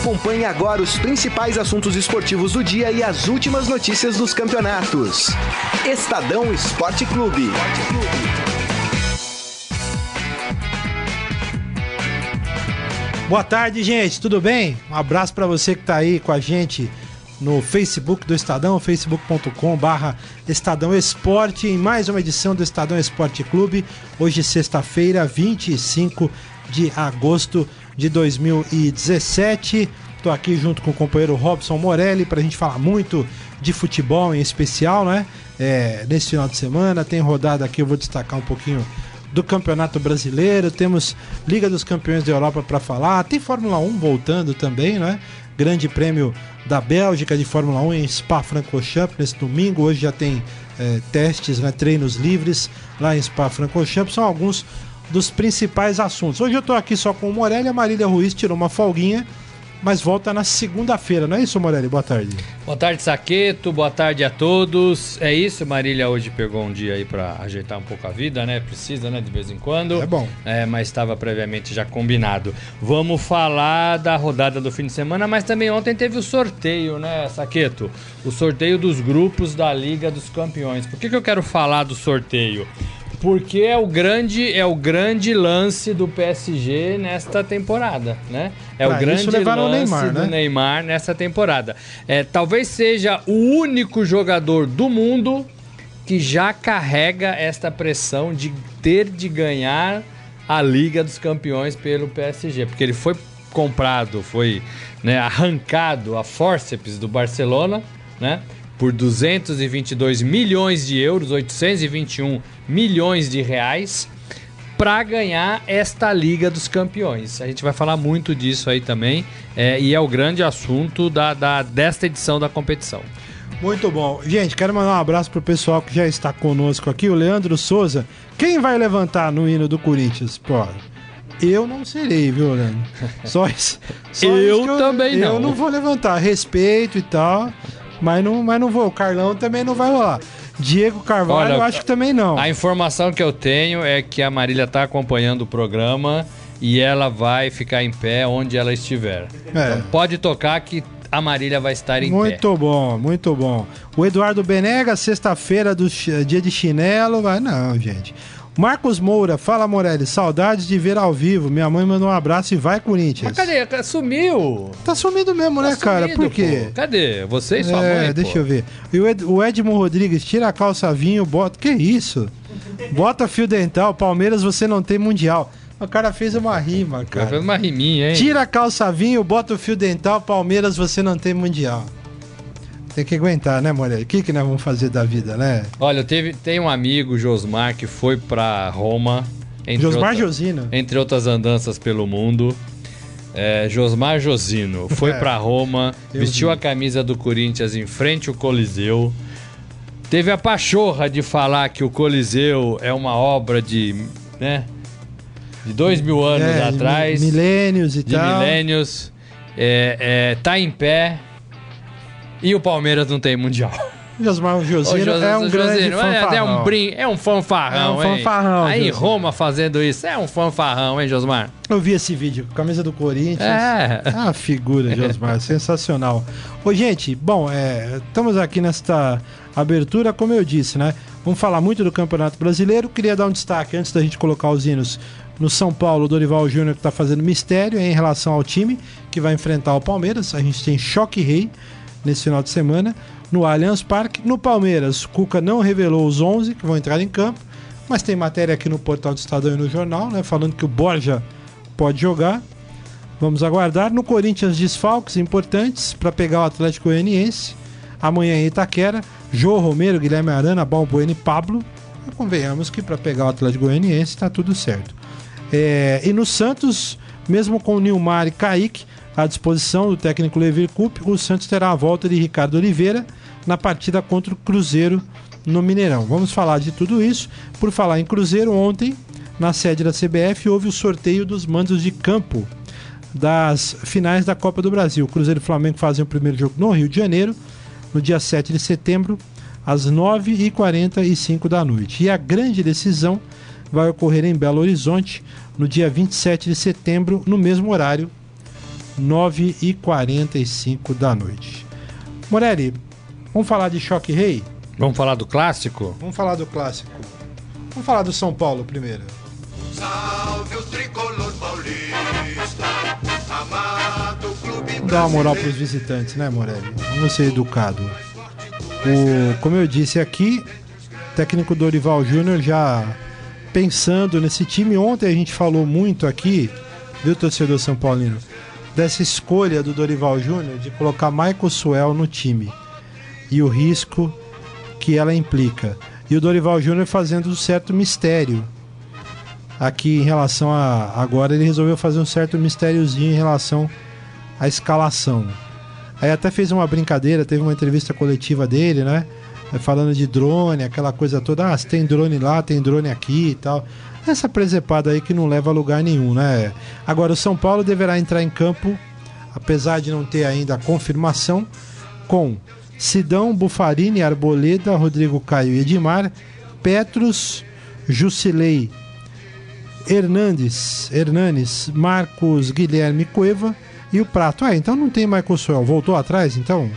Acompanhe agora os principais assuntos esportivos do dia e as últimas notícias dos campeonatos. Estadão Esporte Clube. Boa tarde, gente. Tudo bem? Um abraço para você que está aí com a gente no Facebook do Estadão, facebook.com barra Estadão Esporte, em mais uma edição do Estadão Esporte Clube. Hoje, sexta-feira, 25 de agosto de 2017. Estou aqui junto com o companheiro Robson Morelli para a gente falar muito de futebol em especial, né? É, nesse final de semana tem rodada aqui, eu vou destacar um pouquinho do Campeonato Brasileiro, temos Liga dos Campeões da Europa para falar, tem Fórmula 1 voltando também, né? Grande Prêmio da Bélgica de Fórmula 1 em Spa-Francorchamps nesse domingo. Hoje já tem é, testes, né, treinos livres lá em Spa-Francorchamps. São alguns dos principais assuntos. Hoje eu estou aqui só com o Morelli, a Marília Ruiz tirou uma folguinha mas volta na segunda-feira, não é isso, Morelli? Boa tarde. Boa tarde, Saqueto. Boa tarde a todos. É isso, Marília hoje pegou um dia aí para ajeitar um pouco a vida, né? Precisa, né? De vez em quando. É bom. É, mas estava previamente já combinado. Vamos falar da rodada do fim de semana, mas também ontem teve o sorteio, né, Saqueto? O sorteio dos grupos da Liga dos Campeões. Por que, que eu quero falar do sorteio? Porque é o grande é o grande lance do PSG nesta temporada, né? É pra o grande lance o Neymar, do né? Neymar nessa temporada. É, talvez seja o único jogador do mundo que já carrega esta pressão de ter de ganhar a Liga dos Campeões pelo PSG, porque ele foi comprado, foi né, arrancado a forceps do Barcelona, né? Por 222 milhões de euros, 821 milhões de reais, para ganhar esta Liga dos Campeões. A gente vai falar muito disso aí também, é, e é o grande assunto da, da, desta edição da competição. Muito bom. Gente, quero mandar um abraço pro pessoal que já está conosco aqui, o Leandro Souza. Quem vai levantar no hino do Corinthians? Pô, eu não serei, viu, Leandro? Só isso. Só eu, isso eu também não. Eu não vou levantar. Respeito e tal. Mas não, mas não vou. O Carlão também não vai rolar. Diego Carvalho, Olha, eu acho que também não. A informação que eu tenho é que a Marília está acompanhando o programa e ela vai ficar em pé onde ela estiver. É. Então pode tocar que a Marília vai estar em muito pé. Muito bom, muito bom. O Eduardo Benega, sexta-feira do dia de chinelo. Vai, não, gente. Marcos Moura, fala Morelli, saudades de ver ao vivo. Minha mãe mandou um abraço e vai Corinthians. Mas cadê? Sumiu. Tá sumido mesmo, tá né, cara? Por quê? Pô. Cadê? Você e sua é, mãe? Deixa pô. eu ver. E o, Ed, o Edmo Rodrigues, tira a calça vinho, bota. Que isso? Bota fio dental, Palmeiras você não tem mundial. O cara fez uma rima, cara. Fez uma riminha, hein? Tira a calça vinho, bota o fio dental, Palmeiras você não tem mundial. Tem que aguentar, né, Moreira? O que, que nós vamos fazer da vida, né? Olha, teve, tem um amigo, Josmar, que foi para Roma. Josmar outra, Josino. Entre outras andanças pelo mundo. É, Josmar Josino foi é, para Roma, vestiu vi. a camisa do Corinthians em frente ao Coliseu. Teve a pachorra de falar que o Coliseu é uma obra de, né, de dois mil anos é, atrás. Milênios e de tal. De milênios. É, é, tá em pé, e o Palmeiras não tem mundial. Josmar Josino é um grande Josino, fanfarrão. É, um brin é um fanfarrão, É um fanfarrão. Aí em Roma fazendo isso, é um fanfarrão, hein, Josmar? Eu vi esse vídeo, camisa do Corinthians. É. Ah, figura, Josmar, sensacional. Ô, gente, bom, é, estamos aqui nesta abertura, como eu disse, né? Vamos falar muito do Campeonato Brasileiro. Queria dar um destaque antes da gente colocar os hinos no São Paulo, o Dorival Júnior que está fazendo mistério em relação ao time que vai enfrentar o Palmeiras. A gente tem Choque Rei nesse final de semana no Allianz Parque. No Palmeiras, Cuca não revelou os 11 que vão entrar em campo, mas tem matéria aqui no portal do Estadão e no jornal, né, falando que o Borja pode jogar. Vamos aguardar. No Corinthians, desfalques importantes para pegar o Atlético Goianiense. Amanhã em Itaquera, Jô Romero, Guilherme Arana, Balbuena e Pablo. Convenhamos que para pegar o Atlético Goianiense está tudo certo. É, e no Santos, mesmo com o Nilmar e Kaique, à disposição do técnico Levir Coupe, o Santos terá a volta de Ricardo Oliveira na partida contra o Cruzeiro no Mineirão. Vamos falar de tudo isso. Por falar em Cruzeiro, ontem, na sede da CBF, houve o sorteio dos mandos de campo das finais da Copa do Brasil. Cruzeiro e Flamengo fazem o primeiro jogo no Rio de Janeiro, no dia 7 de setembro, às 9h45 da noite. E a grande decisão vai ocorrer em Belo Horizonte, no dia 27 de setembro, no mesmo horário, 9h45 da noite. Morelli, vamos falar de Choque Rei? Vamos falar do clássico? Vamos falar do clássico. Vamos falar do São Paulo primeiro. Salve o tricolor paulista, amado clube Dá uma moral para os visitantes, né, Morelli? Vamos ser educado. O, como eu disse aqui, o técnico Dorival Júnior já pensando nesse time. Ontem a gente falou muito aqui, viu, torcedor São Paulino, dessa escolha do Dorival Júnior de colocar Michael Suel no time e o risco que ela implica. E o Dorival Júnior fazendo um certo mistério aqui em relação a. Agora ele resolveu fazer um certo mistériozinho em relação à escalação. Aí até fez uma brincadeira, teve uma entrevista coletiva dele, né? Falando de drone, aquela coisa toda. Ah, tem drone lá, tem drone aqui e tal. Essa presepada aí que não leva a lugar nenhum, né? Agora, o São Paulo deverá entrar em campo, apesar de não ter ainda a confirmação, com Sidão, Bufarini, Arboleda, Rodrigo Caio e Edmar, Petros, Jusilei, Hernandes, Hernanes, Marcos, Guilherme Cueva e o Prato. Ah, então não tem Michael Suel. Voltou atrás, então?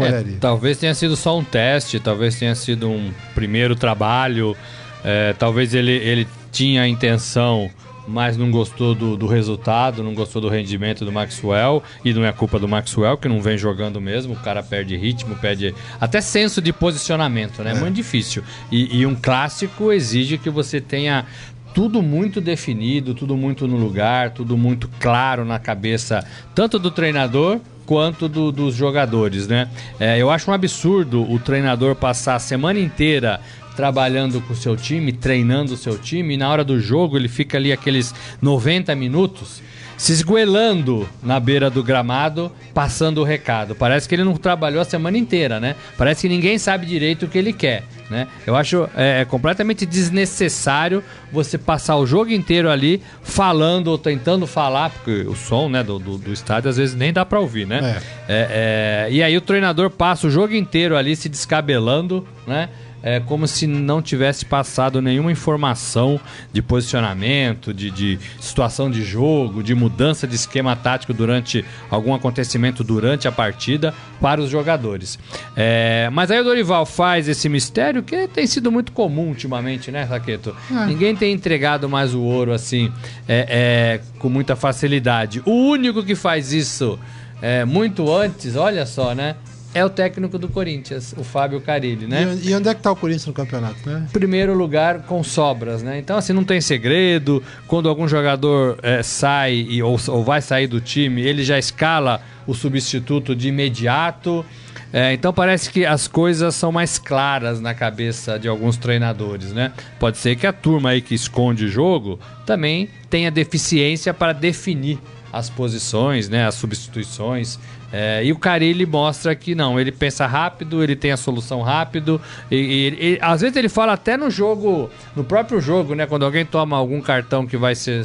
É, talvez tenha sido só um teste, talvez tenha sido um primeiro trabalho. é, talvez ele, ele tinha a intenção, mas não gostou do, do resultado, não gostou do rendimento do Maxwell. E não é culpa do Maxwell, que não vem jogando mesmo. O cara perde ritmo, perde até senso de posicionamento, né? É muito difícil. E, e um clássico exige que você tenha tudo muito definido, tudo muito no lugar, tudo muito claro na cabeça, tanto do treinador quanto do- dos jogadores, né? É, eu acho um absurdo o treinador passar a semana inteira trabalhando com o seu time, treinando o seu time, e na hora do jogo ele fica ali aqueles 90 minutos se esguelando na beira do gramado, passando o recado. Parece que ele não trabalhou a semana inteira, né? Parece que ninguém sabe direito o que ele quer, né? Eu acho é, é completamente desnecessário você passar o jogo inteiro ali falando ou tentando falar, porque o som né, do, do, do estádio às vezes nem dá pra ouvir, né? É, é, e aí o treinador passa o jogo inteiro ali se descabelando, né? É como se não tivesse passado nenhuma informação de posicionamento, de, de situação de jogo, de mudança de esquema tático durante algum acontecimento durante a partida para os jogadores. É, mas aí o Dorival faz esse mistério que tem sido muito comum ultimamente, né, Raqueto? Ninguém tem entregado mais o ouro assim é, é, com muita facilidade. O único que faz isso é, muito antes, olha só, né? É o técnico do Corinthians, o Fábio Carilli, né? E, e onde é que tá o Corinthians no campeonato, né? primeiro lugar com sobras, né? Então, assim, não tem segredo. Quando algum jogador é, sai e, ou, ou vai sair do time, ele já escala o substituto de imediato. É, então parece que as coisas são mais claras na cabeça de alguns treinadores, né? Pode ser que a turma aí que esconde o jogo também tenha deficiência para definir as posições, né, as substituições. É, e o Carilli mostra que não, ele pensa rápido, ele tem a solução rápido. E, e- e- às vezes ele fala até no jogo, no próprio jogo, né, quando alguém toma algum cartão que vai ser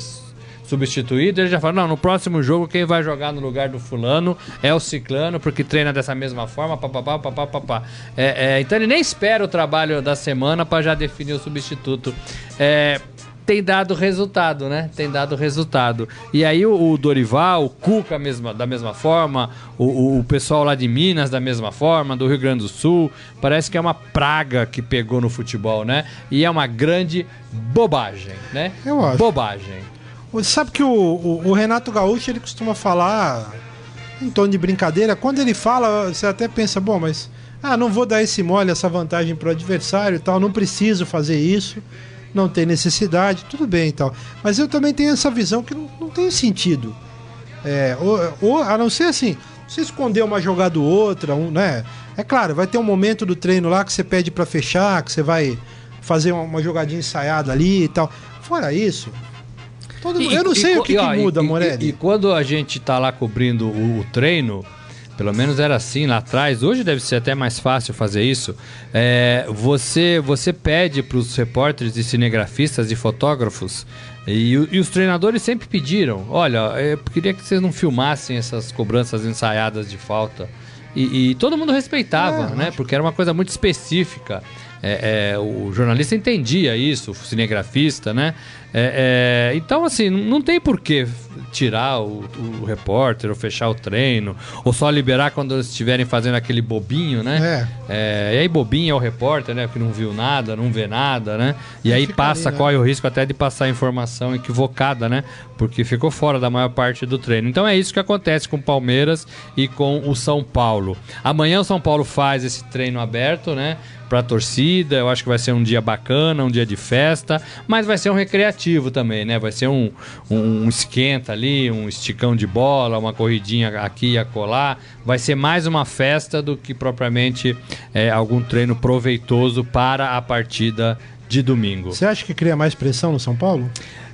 substituído, ele já fala: não, no próximo jogo quem vai jogar no lugar do fulano é o ciclano, porque treina dessa mesma forma, papapá, papapá, papá. É, é, então ele nem espera o trabalho da semana para já definir o substituto. É, tem dado resultado, né? Tem dado resultado. E aí o, o Dorival, o Cuca mesma, da mesma forma, o, o- o pessoal lá de Minas da mesma forma, do Rio Grande do Sul, parece que é uma praga que pegou no futebol, né? E é uma grande bobagem, né? Eu acho. Bobagem. Você sabe que o, o- o Renato Gaúcho ele costuma falar em tom de brincadeira. Quando ele fala, você até pensa, bom, mas ah, não vou dar esse mole, essa vantagem pro adversário e tal, não preciso fazer isso, não tem necessidade, tudo bem e tal. Mas eu também tenho essa visão que não, não tem sentido. É, ou, ou, a não ser assim, você esconder uma jogada ou outra, um, né? É claro, vai ter um momento do treino lá que você pede pra fechar, que você vai fazer uma, uma jogadinha ensaiada ali e tal. Fora isso, todo mundo- eu não sei o que, e, que e- muda, e- Morelli. E, e quando a gente tá lá cobrindo o, o treino, pelo menos era assim lá atrás, hoje deve ser até mais fácil fazer isso. é, você, você pede para os repórteres e cinegrafistas e fotógrafos, e, e os treinadores sempre pediram: olha, eu queria que vocês não filmassem essas cobranças ensaiadas de falta. E, e todo mundo respeitava, É, né? Porque era uma coisa muito específica. É, é, o jornalista entendia isso, o cinegrafista, né? É, é, então, assim, não tem porquê tirar o, o repórter, ou fechar o treino, ou só liberar quando eles estiverem fazendo aquele bobinho, né? É, e aí bobinho é o repórter, né? Que não viu nada, não vê nada, né? E aí passa, ali, né? corre o risco até de passar informação equivocada, né? Porque ficou fora da maior parte do treino. Então é isso que acontece com o Palmeiras e com o São Paulo. Amanhã o São Paulo faz esse treino aberto, né? Pra torcida, eu acho que vai ser um dia bacana, um dia de festa, mas vai ser um recreativo também, né? Vai ser um, um, um esquenta ali, um esticão de bola, uma corridinha aqui e acolá. Vai ser mais uma festa do que propriamente é, algum treino proveitoso para a partida de domingo. Você acha que cria mais pressão no São Paulo?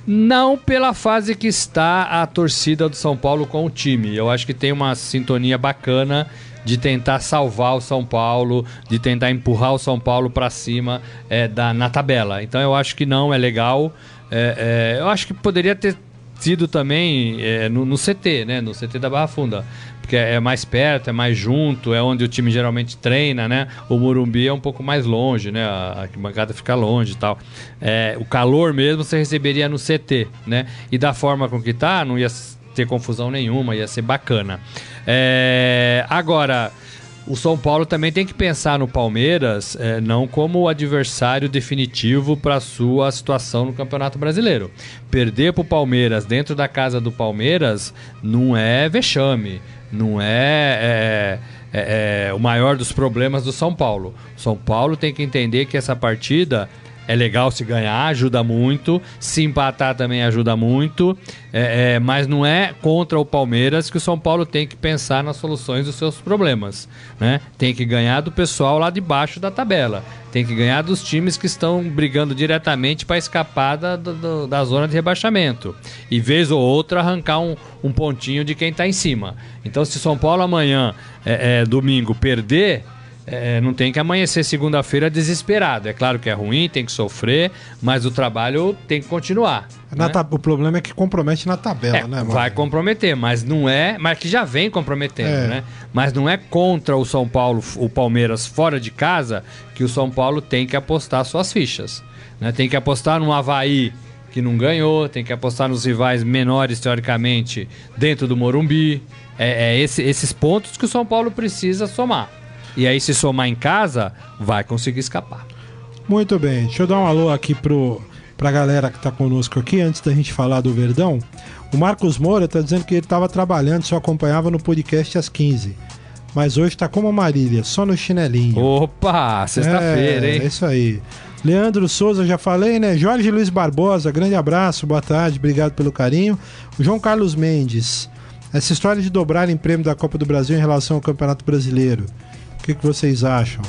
Não pela fase que está a torcida do São Paulo com o time. Eu acho que tem uma sintonia bacana de tentar salvar o São Paulo, de tentar empurrar o São Paulo para cima é, da, na tabela. Então eu acho que não é legal. É, é, eu acho que poderia ter sido também é, no, no CT, né? No CT da Barra Funda. Porque é mais perto, é mais junto, é onde o time geralmente treina, né? O Morumbi é um pouco mais longe, né? A arquibancada fica longe e tal. É, o calor mesmo você receberia no CT, né? E da forma com que tá, não ia ter confusão nenhuma, ia ser bacana. É, agora, o São Paulo também tem que pensar no Palmeiras é, não como adversário definitivo para sua situação no Campeonato Brasileiro. Perder para o Palmeiras dentro da casa do Palmeiras não é vexame, não é, é- é- é o maior dos problemas do São Paulo. O São Paulo tem que entender que essa partida é legal se ganhar, ajuda muito. Se empatar também ajuda muito. É, é, mas não é contra o Palmeiras que o São Paulo tem que pensar nas soluções dos seus problemas. Né? Tem que ganhar do pessoal lá de baixo da tabela. Tem que ganhar dos times que estão brigando diretamente para escapar da, do- da zona de rebaixamento. E vez ou outra arrancar um, um pontinho de quem está em cima. Então, se São Paulo amanhã, é, é, domingo, perder. É, não tem que amanhecer segunda-feira desesperado. É claro que é ruim, tem que sofrer, mas o trabalho tem que continuar. Na né? O problema é que compromete na tabela, É, né, mano? vai comprometer, mas não é. Mas que já vem comprometendo, É. né? Mas não é contra o São Paulo, o Palmeiras fora de casa, que o São Paulo tem que apostar suas fichas. Né? Tem que apostar no Havaí, que não ganhou, tem que apostar nos rivais menores, teoricamente, dentro do Morumbi. É, é esse- esses pontos que o São Paulo precisa somar. E aí, se somar em casa, vai conseguir escapar. Muito bem, deixa eu dar um alô aqui pro, pra galera que tá conosco aqui, antes da gente falar do Verdão. O Marcos Moura tá dizendo que ele tava trabalhando, só acompanhava no podcast às 15. Mas hoje tá como a Marília, só no chinelinho. Opa, sexta-feira, é, hein? É isso aí. Leandro Souza, já falei, né? Jorge Luiz Barbosa, grande abraço, boa tarde, obrigado pelo carinho. O João Carlos Mendes, essa história de dobrar em prêmio da Copa do Brasil em relação ao Campeonato Brasileiro, o que, que vocês acham?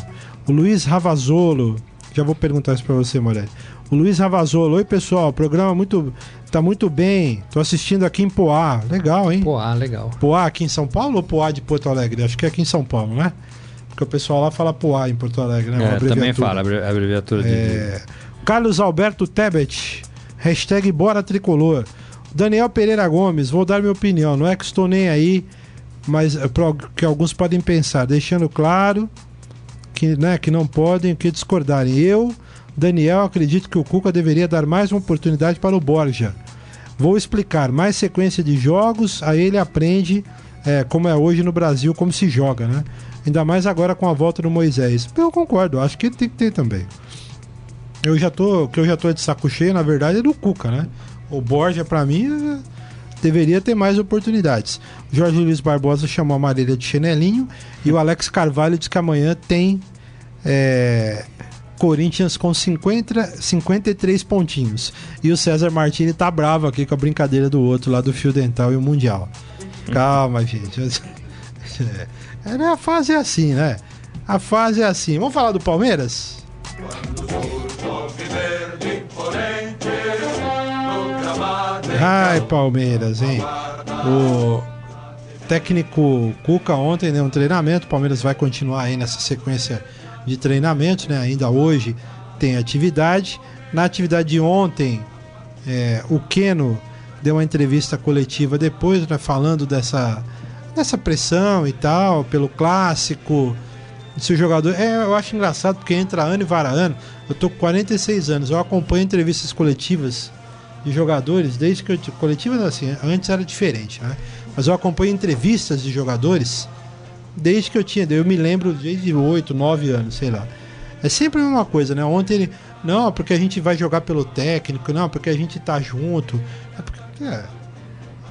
O Luiz Ravazolo, já vou perguntar isso pra você, Morelli. O Luiz Ravazolo, oi pessoal, o programa muito, tá muito bem, tô assistindo aqui em Poá, legal, hein? Ah, legal. Poá aqui em São Paulo ou Poá de Porto Alegre? Acho que é aqui em São Paulo, né? Porque o pessoal lá fala Poá em Porto Alegre, né? É, também fala, abrevi- abreviatura de. É, Carlos Alberto Tebet, hashtag Bora Tricolor. Daniel Pereira Gomes, vou dar minha opinião, não é que estou nem aí, mas pro que alguns podem pensar, deixando claro que, né, que não podem que discordarem. Eu, Daniel, acredito que o Cuca deveria dar mais uma oportunidade para o Borja. Vou explicar, mais sequência de jogos, aí ele aprende é, como é hoje no Brasil, como se joga, né? Ainda mais agora com a volta do Moisés. Eu concordo, acho que ele tem que ter também. Eu já tô, que eu já tô de saco cheio, na verdade, é do Cuca, né? O Borja, pra mim, é- deveria ter mais oportunidades. Jorge Luiz Barbosa chamou a Marília de chinelinho e o Alex Carvalho diz que amanhã tem é, Corinthians com 50, 53 pontinhos. E o César Martini tá bravo aqui com a brincadeira do outro lá do fio dental e o Mundial. Calma, gente. É, a fase é assim, né? A fase é assim. Vamos falar do Palmeiras? Ai, Palmeiras, hein? O técnico Cuca ontem deu um treinamento. O Palmeiras vai continuar aí nessa sequência de treinamento, né? Ainda hoje tem atividade. Na atividade de ontem, é, o Keno deu uma entrevista coletiva depois, né, falando dessa, dessa pressão e tal, pelo clássico. Se o jogador. É, eu acho engraçado porque entra ano e vara ano. Eu tô com 46 anos, eu acompanho entrevistas coletivas de jogadores, desde que eu. Coletivas, assim, antes era diferente, né? Mas eu acompanho entrevistas de jogadores desde que eu tinha. Eu me lembro desde 8, 9 anos, sei lá. É sempre a mesma coisa, né? Ontem ele. Não, porque a gente vai jogar pelo técnico, não, porque a gente tá junto. É porque. É.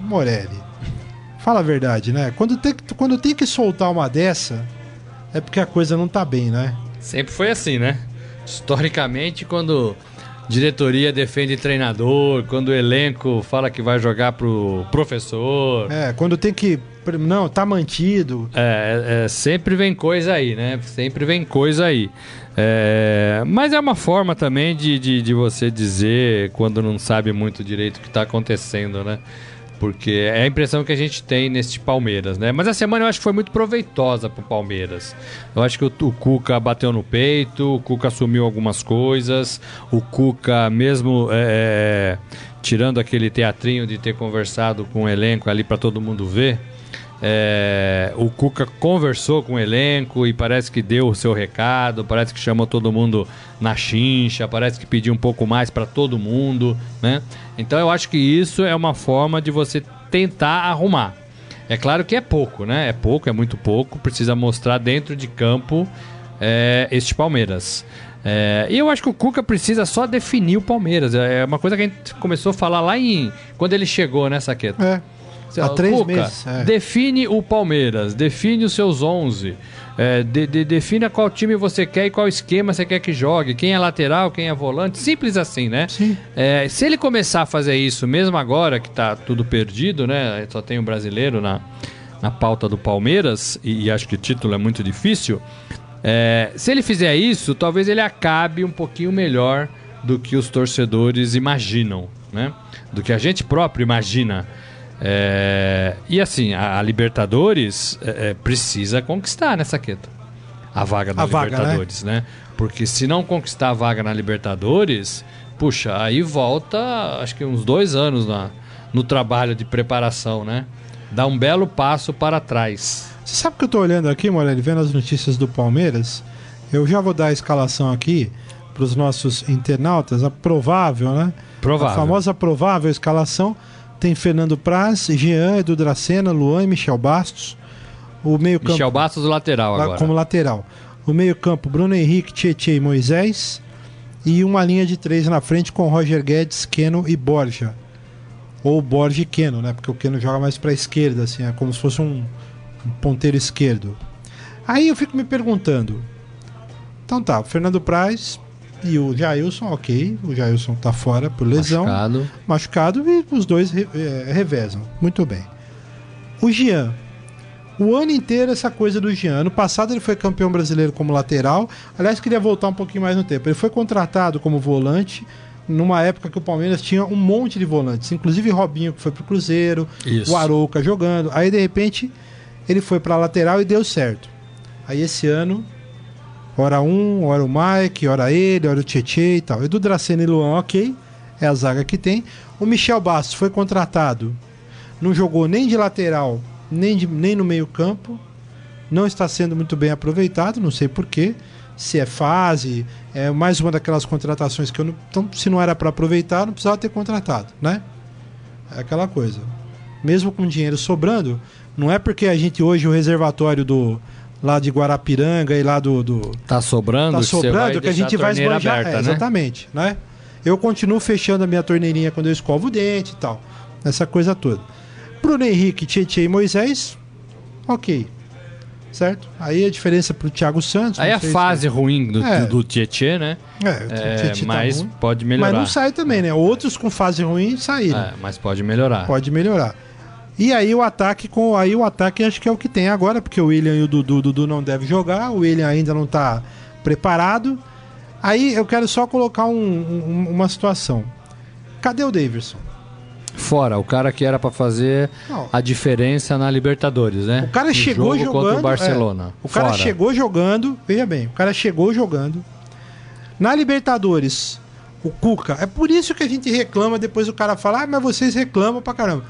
Morelli. Fala a verdade, né? Quando tem, quando tem que soltar uma dessa, é porque a coisa não tá bem, né? Sempre foi assim, né? Historicamente, quando diretoria defende treinador, quando o elenco fala que vai jogar pro professor. É, quando tem que. Não, tá mantido. É, é, sempre vem coisa aí, né? Sempre vem coisa aí. É, mas é uma forma também de, de, de você dizer quando não sabe muito direito o que está acontecendo, né? Porque é a impressão que a gente tem neste Palmeiras, né? Mas a semana eu acho que foi muito proveitosa pro Palmeiras. Eu acho que o, o Cuca bateu no peito, o Cuca assumiu algumas coisas, o Cuca, mesmo é, tirando aquele teatrinho de ter conversado com o elenco ali para todo mundo ver, é, o Cuca conversou com o elenco e parece que deu o seu recado, parece que chamou todo mundo na chincha, parece que pediu um pouco mais para todo mundo, né? Então eu acho que isso é uma forma de você tentar arrumar. É claro que é pouco, né? É pouco, é muito pouco. Precisa mostrar dentro de campo é, este Palmeiras. É, e eu acho que o Cuca precisa só definir o Palmeiras. É uma coisa que a gente começou a falar lá em. Quando ele chegou, né, Saqueta? É. Há três Cuca, meses. é. define o Palmeiras, define os seus 11, é, de, de- defina qual time você quer e qual esquema você quer que jogue, quem é lateral, quem é volante, simples assim, né? Sim. É, se ele começar a fazer isso, mesmo agora que tá tudo perdido, né? Só tem o brasileiro na, na pauta do Palmeiras, e, e acho que o título é muito difícil. é, se ele fizer isso, talvez ele acabe um pouquinho melhor do que os torcedores imaginam, né? Do que a gente próprio imagina. É, e assim, a, a Libertadores é, é, precisa conquistar nessa queta. A vaga da A vaga, Libertadores, né? Porque se não conquistar a vaga na Libertadores, puxa, aí volta acho que uns dois anos na, no trabalho de preparação, né? Dá um belo passo para trás. Você sabe que eu tô olhando aqui, Morelli, vendo as notícias do Palmeiras? Eu já vou dar a escalação aqui para os nossos internautas, a provável, né? Provável. A famosa provável escalação tem Fernando Praz, Jean, Edu Dracena, Luan e Michel Bastos. O meio-campo Michel Bastos, lateral agora. como lateral. O meio-campo, Bruno Henrique, Tietchan e Moisés. E uma linha de três na frente com Roger Guedes, Keno e Borja. Ou Borja e Keno, né? Porque o Keno joga mais para a esquerda, assim, é como se fosse um, um ponteiro esquerdo. Aí eu fico me perguntando. Então tá, Fernando Praz e o Jailson, ok. O Jailson tá fora por lesão Machucado. machucado e os dois re- eh, revezam. Muito bem. O Jean. O ano inteiro essa coisa do Jean. Ano passado ele foi campeão brasileiro como lateral. Aliás, queria voltar um pouquinho mais no tempo. Ele foi contratado como volante numa época que o Palmeiras tinha um monte de volantes, inclusive Robinho que foi pro Cruzeiro, Isso. o Arouca jogando. Aí de repente ele foi pra lateral e deu certo. Aí esse ano Hora um, hora o Mike, hora ele, hora o Tietê e tal. Edu Dracena e Luan, ok. É a zaga que tem. O Michel Bastos foi contratado. Não jogou nem de lateral, nem, de- nem no meio campo. Não está sendo muito bem aproveitado, não sei porquê. Se é fase, é mais uma daquelas contratações que eu não. Então, se não era para aproveitar, não precisava ter contratado, né? É aquela coisa. Mesmo com dinheiro sobrando, não é porque a gente hoje, o reservatório do lá de Guarapiranga e lá do, do, Tá sobrando, tá vai sobrando que a gente vai torneira esbanjar. aberta, É, né? Exatamente, né? Eu continuo fechando a minha torneirinha quando eu escovo o dente e tal. Essa coisa toda. Bruno Henrique, Tietchan e Moisés, ok. Certo? Aí a diferença pro Thiago Santos. Aí a sei se- fase ruim do, É. do Tietê, né? É, o É, Tietchan tá mas ruim. pode melhorar. Mas não sai também, né? Outros com fase ruim saíram. É, mas pode melhorar. Pode melhorar. E aí o ataque com aí o ataque acho que é o que tem agora, porque o William e o Dudu, Dudu não deve jogar, o William ainda não tá preparado. Aí eu quero só colocar um- um- uma situação. Cadê o Davidson? Fora, o cara que era pra fazer Não. a diferença na Libertadores, né? O cara No chegou jogo jogando. contra o Barcelona. é, o cara Fora. chegou jogando. Veja bem, o cara chegou jogando. Na Libertadores, o Cuca. É por isso que a gente reclama. Depois o cara fala, ah, mas vocês reclamam pra caramba.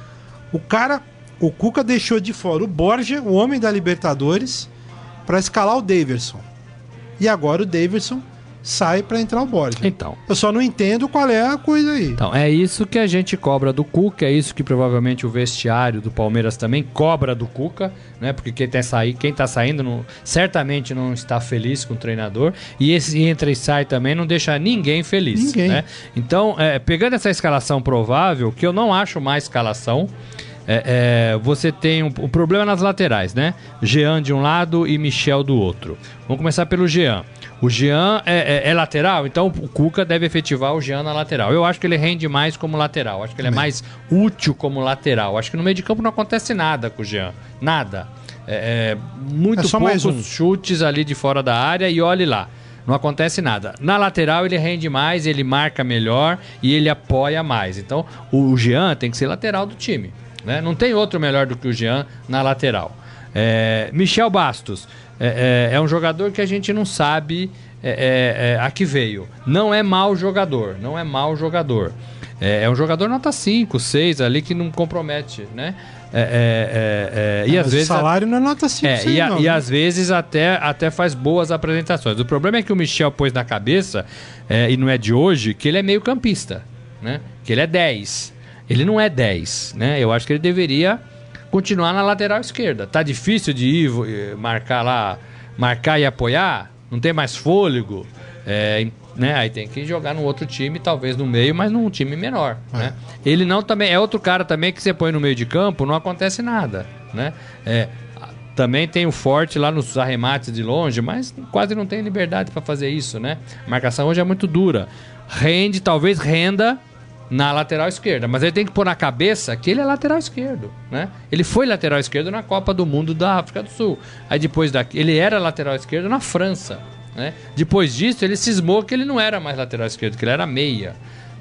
O cara, o Cuca deixou de fora o Borja, o homem da Libertadores, pra escalar o Daverson. E agora o Daverson sai pra entrar o Borja. Então. Eu só não entendo qual é a coisa aí. Então, é isso que a gente cobra do Cuca, é isso que provavelmente o vestiário do Palmeiras também cobra do Cuca, né? Porque quem tá, sair, quem tá saindo não- certamente não está feliz com o treinador. E esse entra e sai também não deixa ninguém feliz. Ninguém. né? Então, é, pegando essa escalação provável, que eu não acho mais escalação. é, é, você tem um, um problema nas laterais, né? Jean de um lado e Michel do outro. Vamos começar pelo Jean. O Jean é, é- é lateral, então o Cuca deve efetivar o Jean na lateral. Eu acho que ele rende mais como lateral. Acho que ele é mais útil como lateral. Acho que no meio de campo não acontece nada com o Jean. Nada. É, é, muito É poucos um. chutes ali de fora da área e olhe lá. Não acontece nada. Na lateral ele rende mais, ele marca melhor e ele apoia mais. Então o Jean tem que ser lateral do time. Né? Não tem outro melhor do que o Jean na lateral. É, Michel Bastos é, é- é um jogador que a gente não sabe é, é, é, a que veio. Não é mau jogador, não é mau jogador. É, é um jogador nota 5, 6 ali que não compromete, né? É, é, é, e às o vezes salário não é nota 5, é, e, a- não. e né? às vezes até, até faz boas apresentações. O problema é que o Michel pôs na cabeça, e não é de hoje, que ele é meio campista, né? Que ele é 10. Ele não é 10, né? Eu acho que ele deveria continuar na lateral esquerda. Tá difícil de ir eh, marcar lá, marcar e apoiar, não tem mais fôlego, é, né? Aí tem que jogar no outro time, talvez no meio, mas num time menor, né? Ele não também é outro cara também que você põe no meio de campo, não acontece nada, né? É, também tem o forte lá nos arremates de longe, mas quase não tem liberdade para fazer isso, né? A marcação hoje é muito dura. Rende, talvez renda na lateral esquerda, mas ele tem que pôr na cabeça que ele é lateral esquerdo, né? Ele foi lateral esquerdo na Copa do Mundo da África do Sul. Aí depois daqui, ele era lateral esquerdo na França, né? Depois disso, ele cismou que ele não era mais lateral esquerdo, que ele era meia.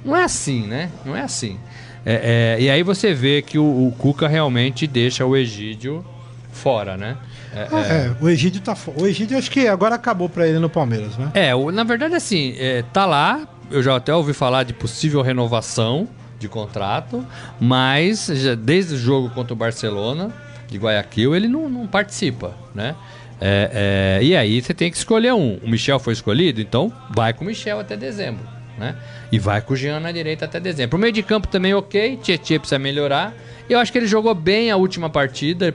Não é assim, né? Não é assim. É, é, e aí você vê que o, o Cuca realmente deixa o Egídio fora, né? É, Ah, é, o Egídio tá fo- O Egídio acho que agora acabou pra ele no Palmeiras, né? É, o- na verdade, assim, é, tá lá. Eu já até ouvi falar de possível renovação de contrato, mas já desde o jogo contra o Barcelona de Guayaquil ele não, não participa, né? É, é, e aí você tem que escolher um. O Michel foi escolhido, então vai com o Michel até dezembro, né? E vai com o Jean na direita até dezembro. O meio de campo também ok, Tietchan precisa melhorar. Eu acho que ele jogou bem a última partida,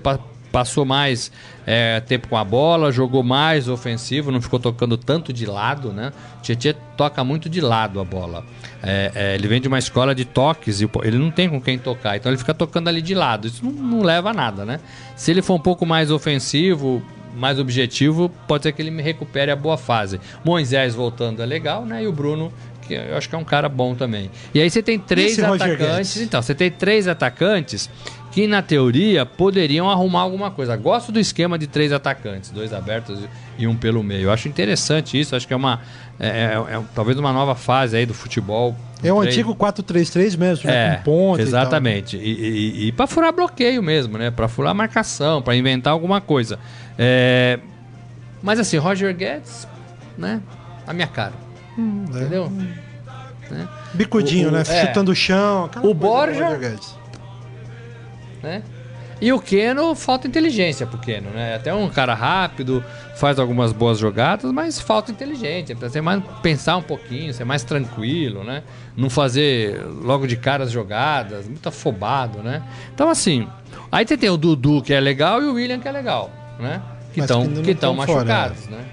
passou mais é, tempo com a bola, jogou mais ofensivo, não ficou tocando tanto de lado, né? Tietchan toca muito de lado a bola. É, é, ele vem de uma escola de toques e ele não tem com quem tocar, então ele fica tocando ali de lado. Isso não, não leva a nada, né? Se ele for um pouco mais ofensivo, mais objetivo, pode ser que ele me recupere a boa fase. Moisés voltando é legal, né? E o Bruno, que eu acho que é um cara bom também. E aí você tem três atacantes. Então, você tem três atacantes que, na teoria, poderiam arrumar alguma coisa. Gosto do esquema de três atacantes, dois abertos e um pelo meio. Eu acho interessante isso, acho que é uma. É, é- é talvez uma nova fase aí do futebol. É o Três- antigo 4-3-3 mesmo, né? é, Com ponte. e tal. exatamente. E, e, e para furar bloqueio mesmo, né? Para furar marcação, para inventar alguma coisa. É, Mas assim, Roger Guedes, né? A minha cara. É. Entendeu? Bicudinho, O- o- né? Chutando o chão. O Borja-. Né? E o Keno, falta inteligência pro Keno, né? Até um cara rápido, faz algumas boas jogadas, mas falta inteligência. Precisa ser mais, pensar um pouquinho, ser mais tranquilo, né? Não fazer logo de cara as jogadas, muito afobado, né? Então, assim, aí você tem o Dudu, que é legal, e o William, que é legal, né? Que estão que tão fora, machucados, né?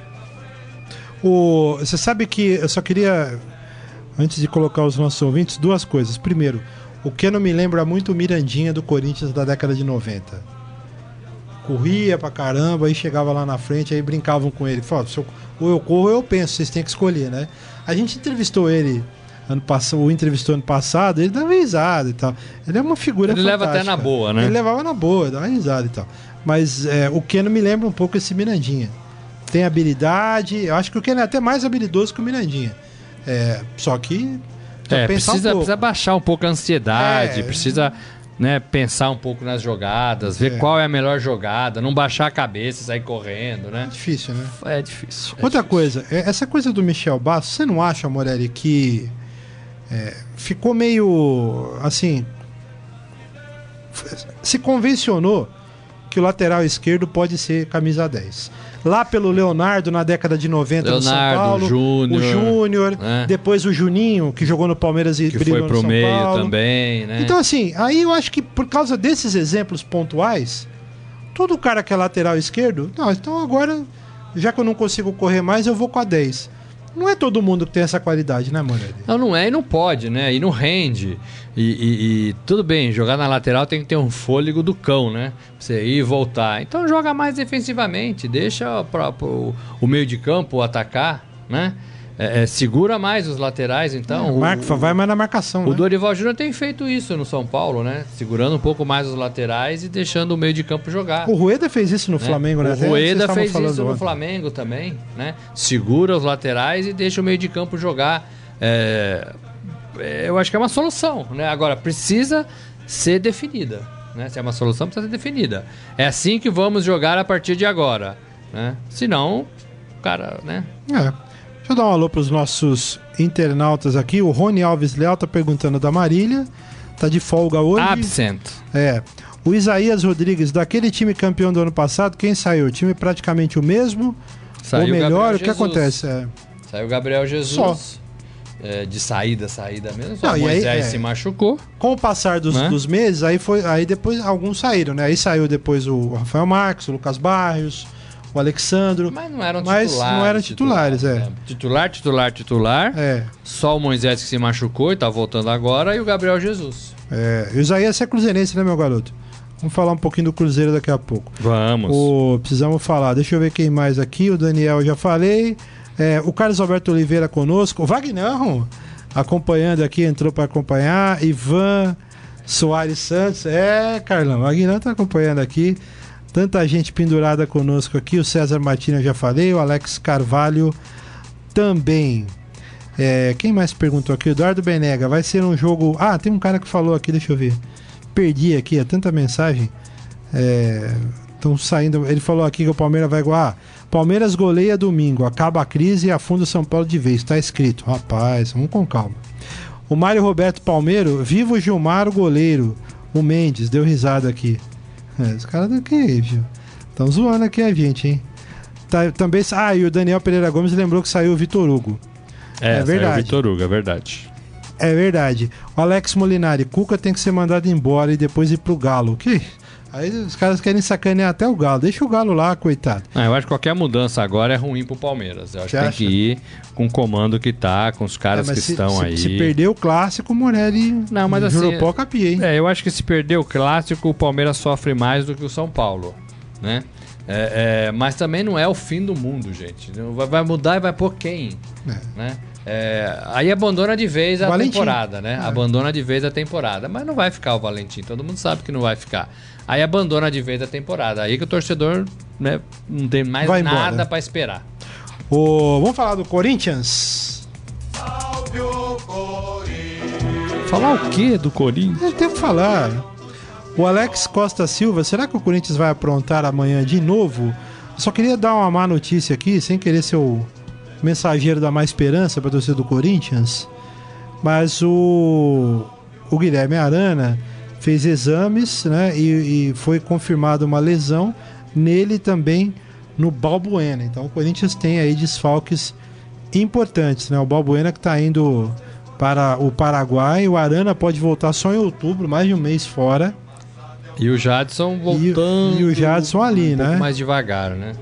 O, você sabe que eu só queria, antes de colocar os nossos ouvintes, duas coisas. Primeiro, o Keno me lembra muito o Mirandinha do Corinthians da década de 90. Corria pra caramba, aí chegava lá na frente, aí brincavam com ele. Falavam, "Se eu- ou eu corro ou eu penso, vocês têm que escolher, né? A gente entrevistou ele ano passado, o entrevistou ano passado, ele dava risada e tal. Ele é uma figura Ele leva até fantástica. na boa, né? Ele levava na boa, dava risada e tal. Mas é, o Keno me lembra um pouco esse Mirandinha. Tem habilidade, eu acho que o Keno é até mais habilidoso que o Mirandinha. É, só que É, pensar precisa, um precisa baixar um pouco a ansiedade, É. precisa né, pensar um pouco nas jogadas, ver É. qual é a melhor jogada, não baixar a cabeça e sair correndo, né? É difícil, né? É difícil. é Outra difícil. coisa, é- essa coisa do Michel Bastos, você não acha, Morelli, que é, ficou meio assim. Se convencionou que o lateral esquerdo pode ser camisa 10. Lá pelo Leonardo, na década de 90 no São Leonardo, Paulo. Júnior, o Júnior. né? Depois o Juninho, que jogou no Palmeiras e Que brilhou foi no pro São meio Paulo. também, né? Então, assim, aí eu acho que por causa desses exemplos pontuais, todo cara que é lateral esquerdo, não, então agora, já que eu não consigo correr mais, eu vou com a 10. Não é todo mundo que tem essa qualidade, né, Morelli? Não, não é e não pode, né? E não rende. E, e- e tudo bem, jogar na lateral tem que ter um fôlego do cão, né? Você ir e voltar. Então joga mais defensivamente, deixa pra- pro- o meio de campo atacar, né? É, é, segura mais os laterais, então. O- Marca, vai mais na marcação, O né? Dorival Júnior tem feito isso no São Paulo, né? Segurando um pouco mais os laterais e deixando o meio de campo jogar. O Rueda fez isso no né? Flamengo, né? O Rueda fez isso no ontem. Flamengo também, né? Segura os laterais e deixa o meio de campo jogar. É, é, eu acho que é uma solução, né? Agora, precisa ser definida, né? Se é uma solução, precisa ser definida. É assim que vamos jogar a partir de agora, né? Senão, cara, né? É. Deixa eu dar um alô pros nossos internautas aqui. O Rony Alves Leal tá perguntando da Marília. Tá de folga hoje. Absent. É. O Isaías Rodrigues, daquele time campeão do ano passado, quem saiu? O time praticamente o mesmo? Saiu ou melhor? Gabriel O que acontece? É. Saiu o Gabriel Jesus. é, de saída, saída mesmo. Só Não, o e aí, Moisés é. se machucou. Com o passar dos, Né? dos meses, aí foi. Aí depois alguns saíram, né? Aí saiu depois o Rafael Marques, o Lucas Barrios, o Alexandro. Mas não eram Mas titulares. não eram titulares, é. né? Titular, titular, titular. É. Só o Moisés que se machucou e tá voltando agora e o Gabriel Jesus. é. E o Isaías é cruzeirense, né, meu garoto? Vamos falar um pouquinho do Cruzeiro daqui a pouco. Vamos. O, precisamos falar. Deixa eu ver quem mais aqui. O Daniel eu já falei. É, o Carlos Alberto Oliveira conosco. O Vagnão acompanhando aqui, entrou para acompanhar. Ivan Soares Santos. É, Carlão, o Vagnão tá acompanhando aqui. Tanta gente pendurada conosco aqui. O César Martins eu já falei. O Alex Carvalho também. É, quem mais perguntou aqui? Eduardo Benega. Vai ser um jogo. Ah, tem um cara que falou aqui, deixa eu ver. Perdi aqui, é tanta mensagem. Estão saindo. Ele falou aqui que o Palmeiras vai igual. Ah, Palmeiras goleia domingo, acaba a crise e afunda o São Paulo de vez. Tá escrito. Rapaz, vamos com calma. O Mário Roberto Palmeiro, viva o Gilmar, o goleiro. O Mendes, deu risada aqui. É, os caras daqui, viu? Estão zoando aqui a gente, hein? Tá, também. Ah, e o Daniel Pereira Gomes lembrou que saiu o Vitor Hugo. é saiu verdade. o Vitor Hugo, é verdade. É verdade. O Alex Molinari, Cuca tem que ser mandado embora e depois ir pro Galo. Que? Aí os caras querem sacanear até o Galo. Deixa o Galo lá, coitado. Ah, eu acho que qualquer mudança agora é ruim pro Palmeiras. Eu acho Você que tem acha? que ir com o comando que tá, com os caras É, que se, estão se- aí. Se perder o clássico, o Morelli Não, mas assim, jurou pó capia, hein? É, eu acho que se perder o clássico, o Palmeiras sofre mais do que o São Paulo, né? É, é, mas também não é o fim do mundo, gente. Não Vai, vai mudar e vai pôr quem, É. né? É, aí abandona de vez a Valentim. temporada, né? É. Abandona de vez a temporada. Mas não vai ficar o Valentim, todo mundo sabe que não vai ficar. Aí abandona de vez a temporada. Aí que o torcedor né, não tem mais Vai nada pra esperar. O- vamos falar do Corinthians? Salve o Corinthians. Falar o quê do Corinthians? Gente tem que falar. O Alex Costa Silva, será que o Corinthians vai aprontar amanhã de novo? Só queria dar uma má notícia aqui, sem querer ser o mensageiro da má esperança para torcida do Corinthians. Mas o, o Guilherme Arana fez exames né, e, e foi confirmada uma lesão nele também no Balbuena. Então o Corinthians tem aí desfalques importantes. Né? O Balbuena que está indo para o Paraguai. O Arana pode voltar só em outubro, mais de um mês fora. E o Jadson voltando. e o Jadson ali, um pouco né? mais devagar, né?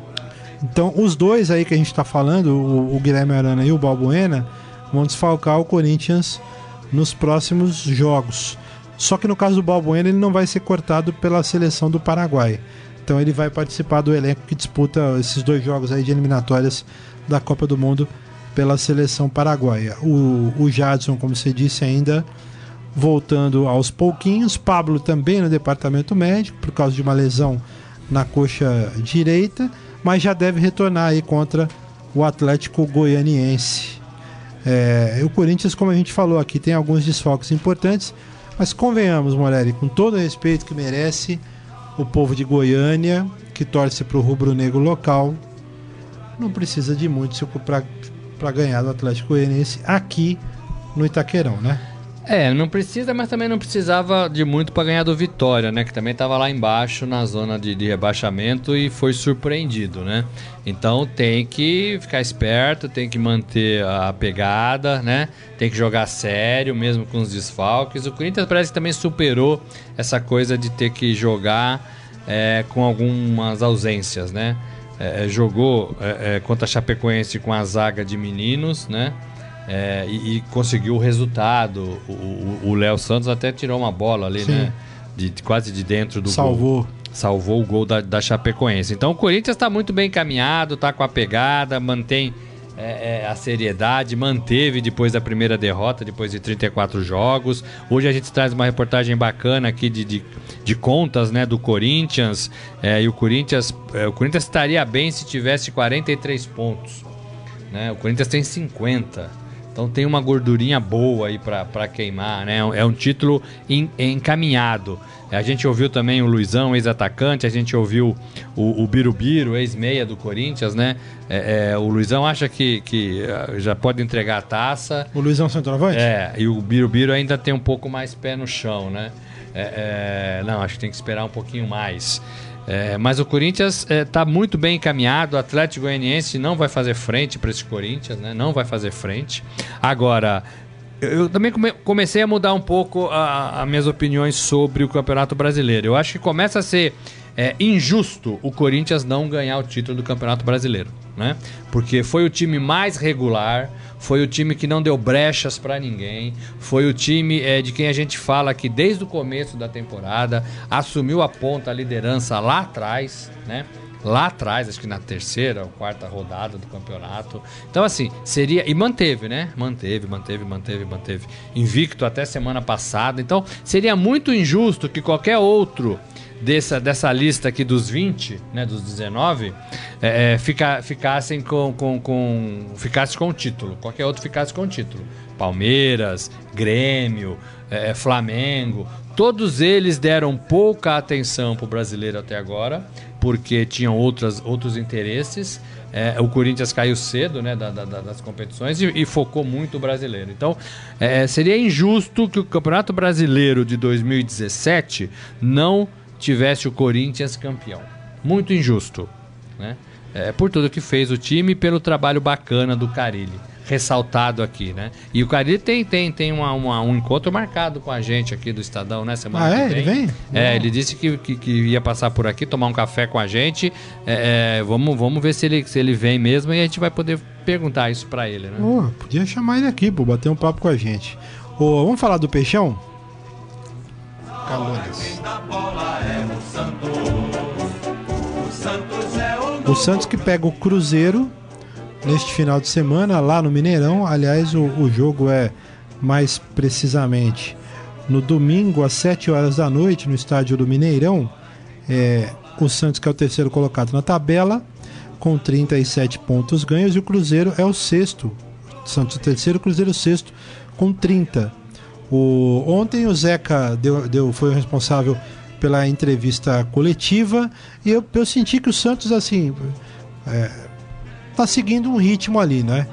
Então, os dois aí que a gente está falando, o, o Guilherme Arana e o Balbuena, vão desfalcar o Corinthians nos próximos jogos. Só que no caso do Balbuena, ele não vai ser cortado pela seleção do Paraguai. Então, ele vai participar do elenco que disputa esses dois jogos aí de eliminatórias da Copa do Mundo pela seleção paraguaia. O, o Jadson, como você disse, ainda voltando aos pouquinhos. Pablo também no departamento médico, por causa de uma lesão na coxa direita, mas já deve retornar aí contra o Atlético Goianiense. É, o Corinthians, como a gente falou aqui, tem alguns desfalques importantes, mas convenhamos, Morelli, com todo o respeito que merece o povo de Goiânia, que torce para o rubro-negro local, não precisa de muito para ganhar do Atlético Goianiense aqui no Itaquerão, né? É, não precisa, mas também não precisava de muito para ganhar do Vitória, né? Que também estava lá embaixo na zona de, de, rebaixamento e foi surpreendido, né? Então tem que ficar esperto, tem que manter a pegada, né? Tem que jogar sério, mesmo com os desfalques. O Corinthians parece que também superou essa coisa de ter que jogar é, com algumas ausências, né? É, jogou é, contra a Chapecoense com a zaga de meninos, né? É, e, e, conseguiu o resultado. O Léo Santos até tirou uma bola ali, Sim. né? De, quase de dentro do Salvou. Gol. Salvou o gol da, da Chapecoense. Então o Corinthians está muito bem encaminhado, está com a pegada, mantém é, é, a seriedade, manteve depois da primeira derrota, depois de 34 jogos. Hoje a gente traz uma reportagem bacana aqui de, de, de contas né, do Corinthians. É, e o Corinthians, é, o Corinthians estaria bem se tivesse 43 pontos. Né? O Corinthians tem 50. Então tem uma gordurinha boa aí para queimar, né? É um título in, encaminhado. A gente ouviu também o Luizão, ex-atacante, a gente ouviu o, o Birubiru, ex-meia do Corinthians, né? É, é, o Luizão acha que, que ah, já pode entregar a taça. O Luizão centroavante? É, e o Birubiru ainda tem um pouco mais pé no chão, né? É, é, não, acho que tem que esperar um pouquinho mais. É, mas o Corinthians está é, muito bem encaminhado. O Atlético Goianiense não vai fazer frente para esse Corinthians, né? Não vai fazer frente. Agora, eu também come comecei a mudar um pouco as minhas opiniões sobre o Campeonato Brasileiro. Eu acho que começa a ser é, injusto o Corinthians não ganhar o título do Campeonato Brasileiro, né? Porque foi o time mais regular, foi o time que não deu brechas para ninguém, foi o time é, de quem a gente fala que desde o começo da temporada assumiu a ponta, a liderança lá atrás, né? Lá atrás, acho que na terceira ou quarta rodada do campeonato. Então, assim, seria. E manteve, né? Manteve, manteve, manteve, manteve. Invicto até semana passada. Então, seria muito injusto que qualquer outro dessa, dessa lista aqui dos 20, né, dos 19, é, é, fica, ficassem com, com, com, ficasse com o título. Qualquer outro ficasse com o título. Palmeiras, Grêmio, é, Flamengo, todos eles deram pouca atenção para o brasileiro até agora, porque tinham outras, outros interesses. É, o Corinthians caiu cedo né, da, da, das competições e, e, focou muito o brasileiro. Então, é, seria injusto que o Campeonato Brasileiro de 2017 não tivesse o Corinthians campeão. Muito injusto, né? É, por tudo que fez o time e pelo trabalho bacana do Carilli. Ressaltado aqui, né? E o Carilli tem, tem, tem uma, uma, um encontro marcado com a gente aqui do Estadão, né? Semana ah, é? Ele vem? É, ele disse que, que, que, ia passar por aqui, tomar um café com a gente. É, é, vamos, vamos ver se ele, se ele vem mesmo e a gente vai poder perguntar isso para ele, né? Oh, podia chamar ele aqui, pô, bater um papo com a gente. Oh, vamos falar do Peixão? O Santos que pega o Cruzeiro neste final de semana lá no Mineirão. Aliás, o, o jogo é mais precisamente no domingo às 7 horas da noite no estádio do Mineirão. É, o Santos que é o terceiro colocado na tabela com 37 pontos ganhos e o Cruzeiro é o sexto. Santos terceiro, Cruzeiro sexto com 30. O, ontem o Zeca deu, deu, foi o responsável pela entrevista coletiva e eu, eu senti que o Santos assim é, tá seguindo um ritmo ali, né?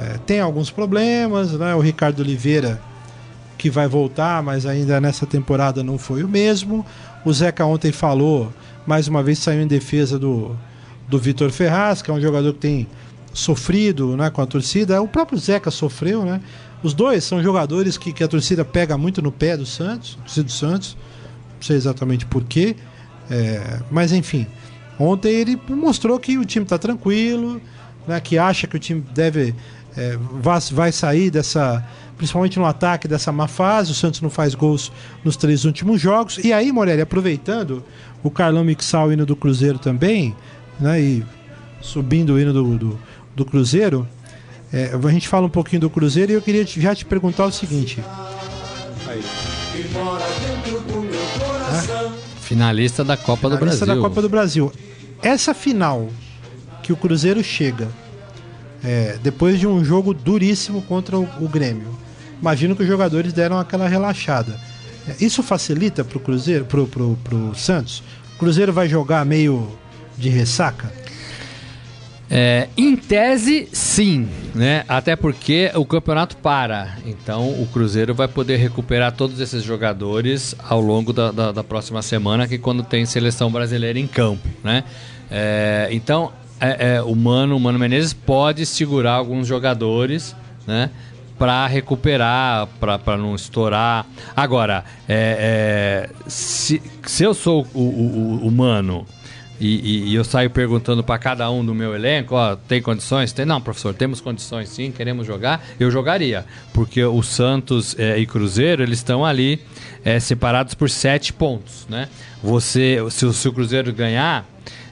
É, tem alguns problemas, né? O Ricardo Oliveira que vai voltar, mas ainda nessa temporada não foi o mesmo. O Zeca ontem falou, mais uma vez saiu em defesa do, do Vitor Ferraz, que é um jogador que tem sofrido né, com a torcida. O próprio Zeca sofreu, né? Os dois são jogadores que, que a torcida pega muito no pé do Santos, do Santos. Não sei exatamente porquê. É, mas enfim, ontem ele mostrou que o time está tranquilo, né, que acha que o time deve é, vai, vai sair dessa, principalmente no ataque, dessa má fase. O Santos não faz gols nos três últimos jogos. E aí, Morelli, aproveitando o Carlão mixar o hino do Cruzeiro também, né, e subindo o hino do, do, do Cruzeiro, é, a gente fala um pouquinho do Cruzeiro e eu queria já te perguntar o seguinte. Aí. Finalista da Copa do Brasil. Finalista da Copa do Brasil. Essa final que o Cruzeiro chega, é, depois de um jogo duríssimo contra o, o, Grêmio, imagino que os jogadores deram aquela relaxada. É, isso facilita para o Cruzeiro, para o Santos? O Cruzeiro vai jogar meio de ressaca? É, em tese, sim, né? Até porque o campeonato para. Então o Cruzeiro vai poder recuperar todos esses jogadores ao longo da, da, da próxima semana, que é quando tem seleção brasileira em campo, né? É, então é, é, o Mano, o Mano Menezes pode segurar alguns jogadores, né? Para recuperar, para não estourar. Agora, é, é, se, se eu sou o, o, o e, e, e eu saio perguntando para cada um do meu elenco, ó, tem condições? Tem? Não, professor, temos condições sim, queremos jogar. Eu jogaria, porque o Santos é, e Cruzeiro eles estão ali é, separados por sete pontos, né? Você, se, se o Cruzeiro ganhar,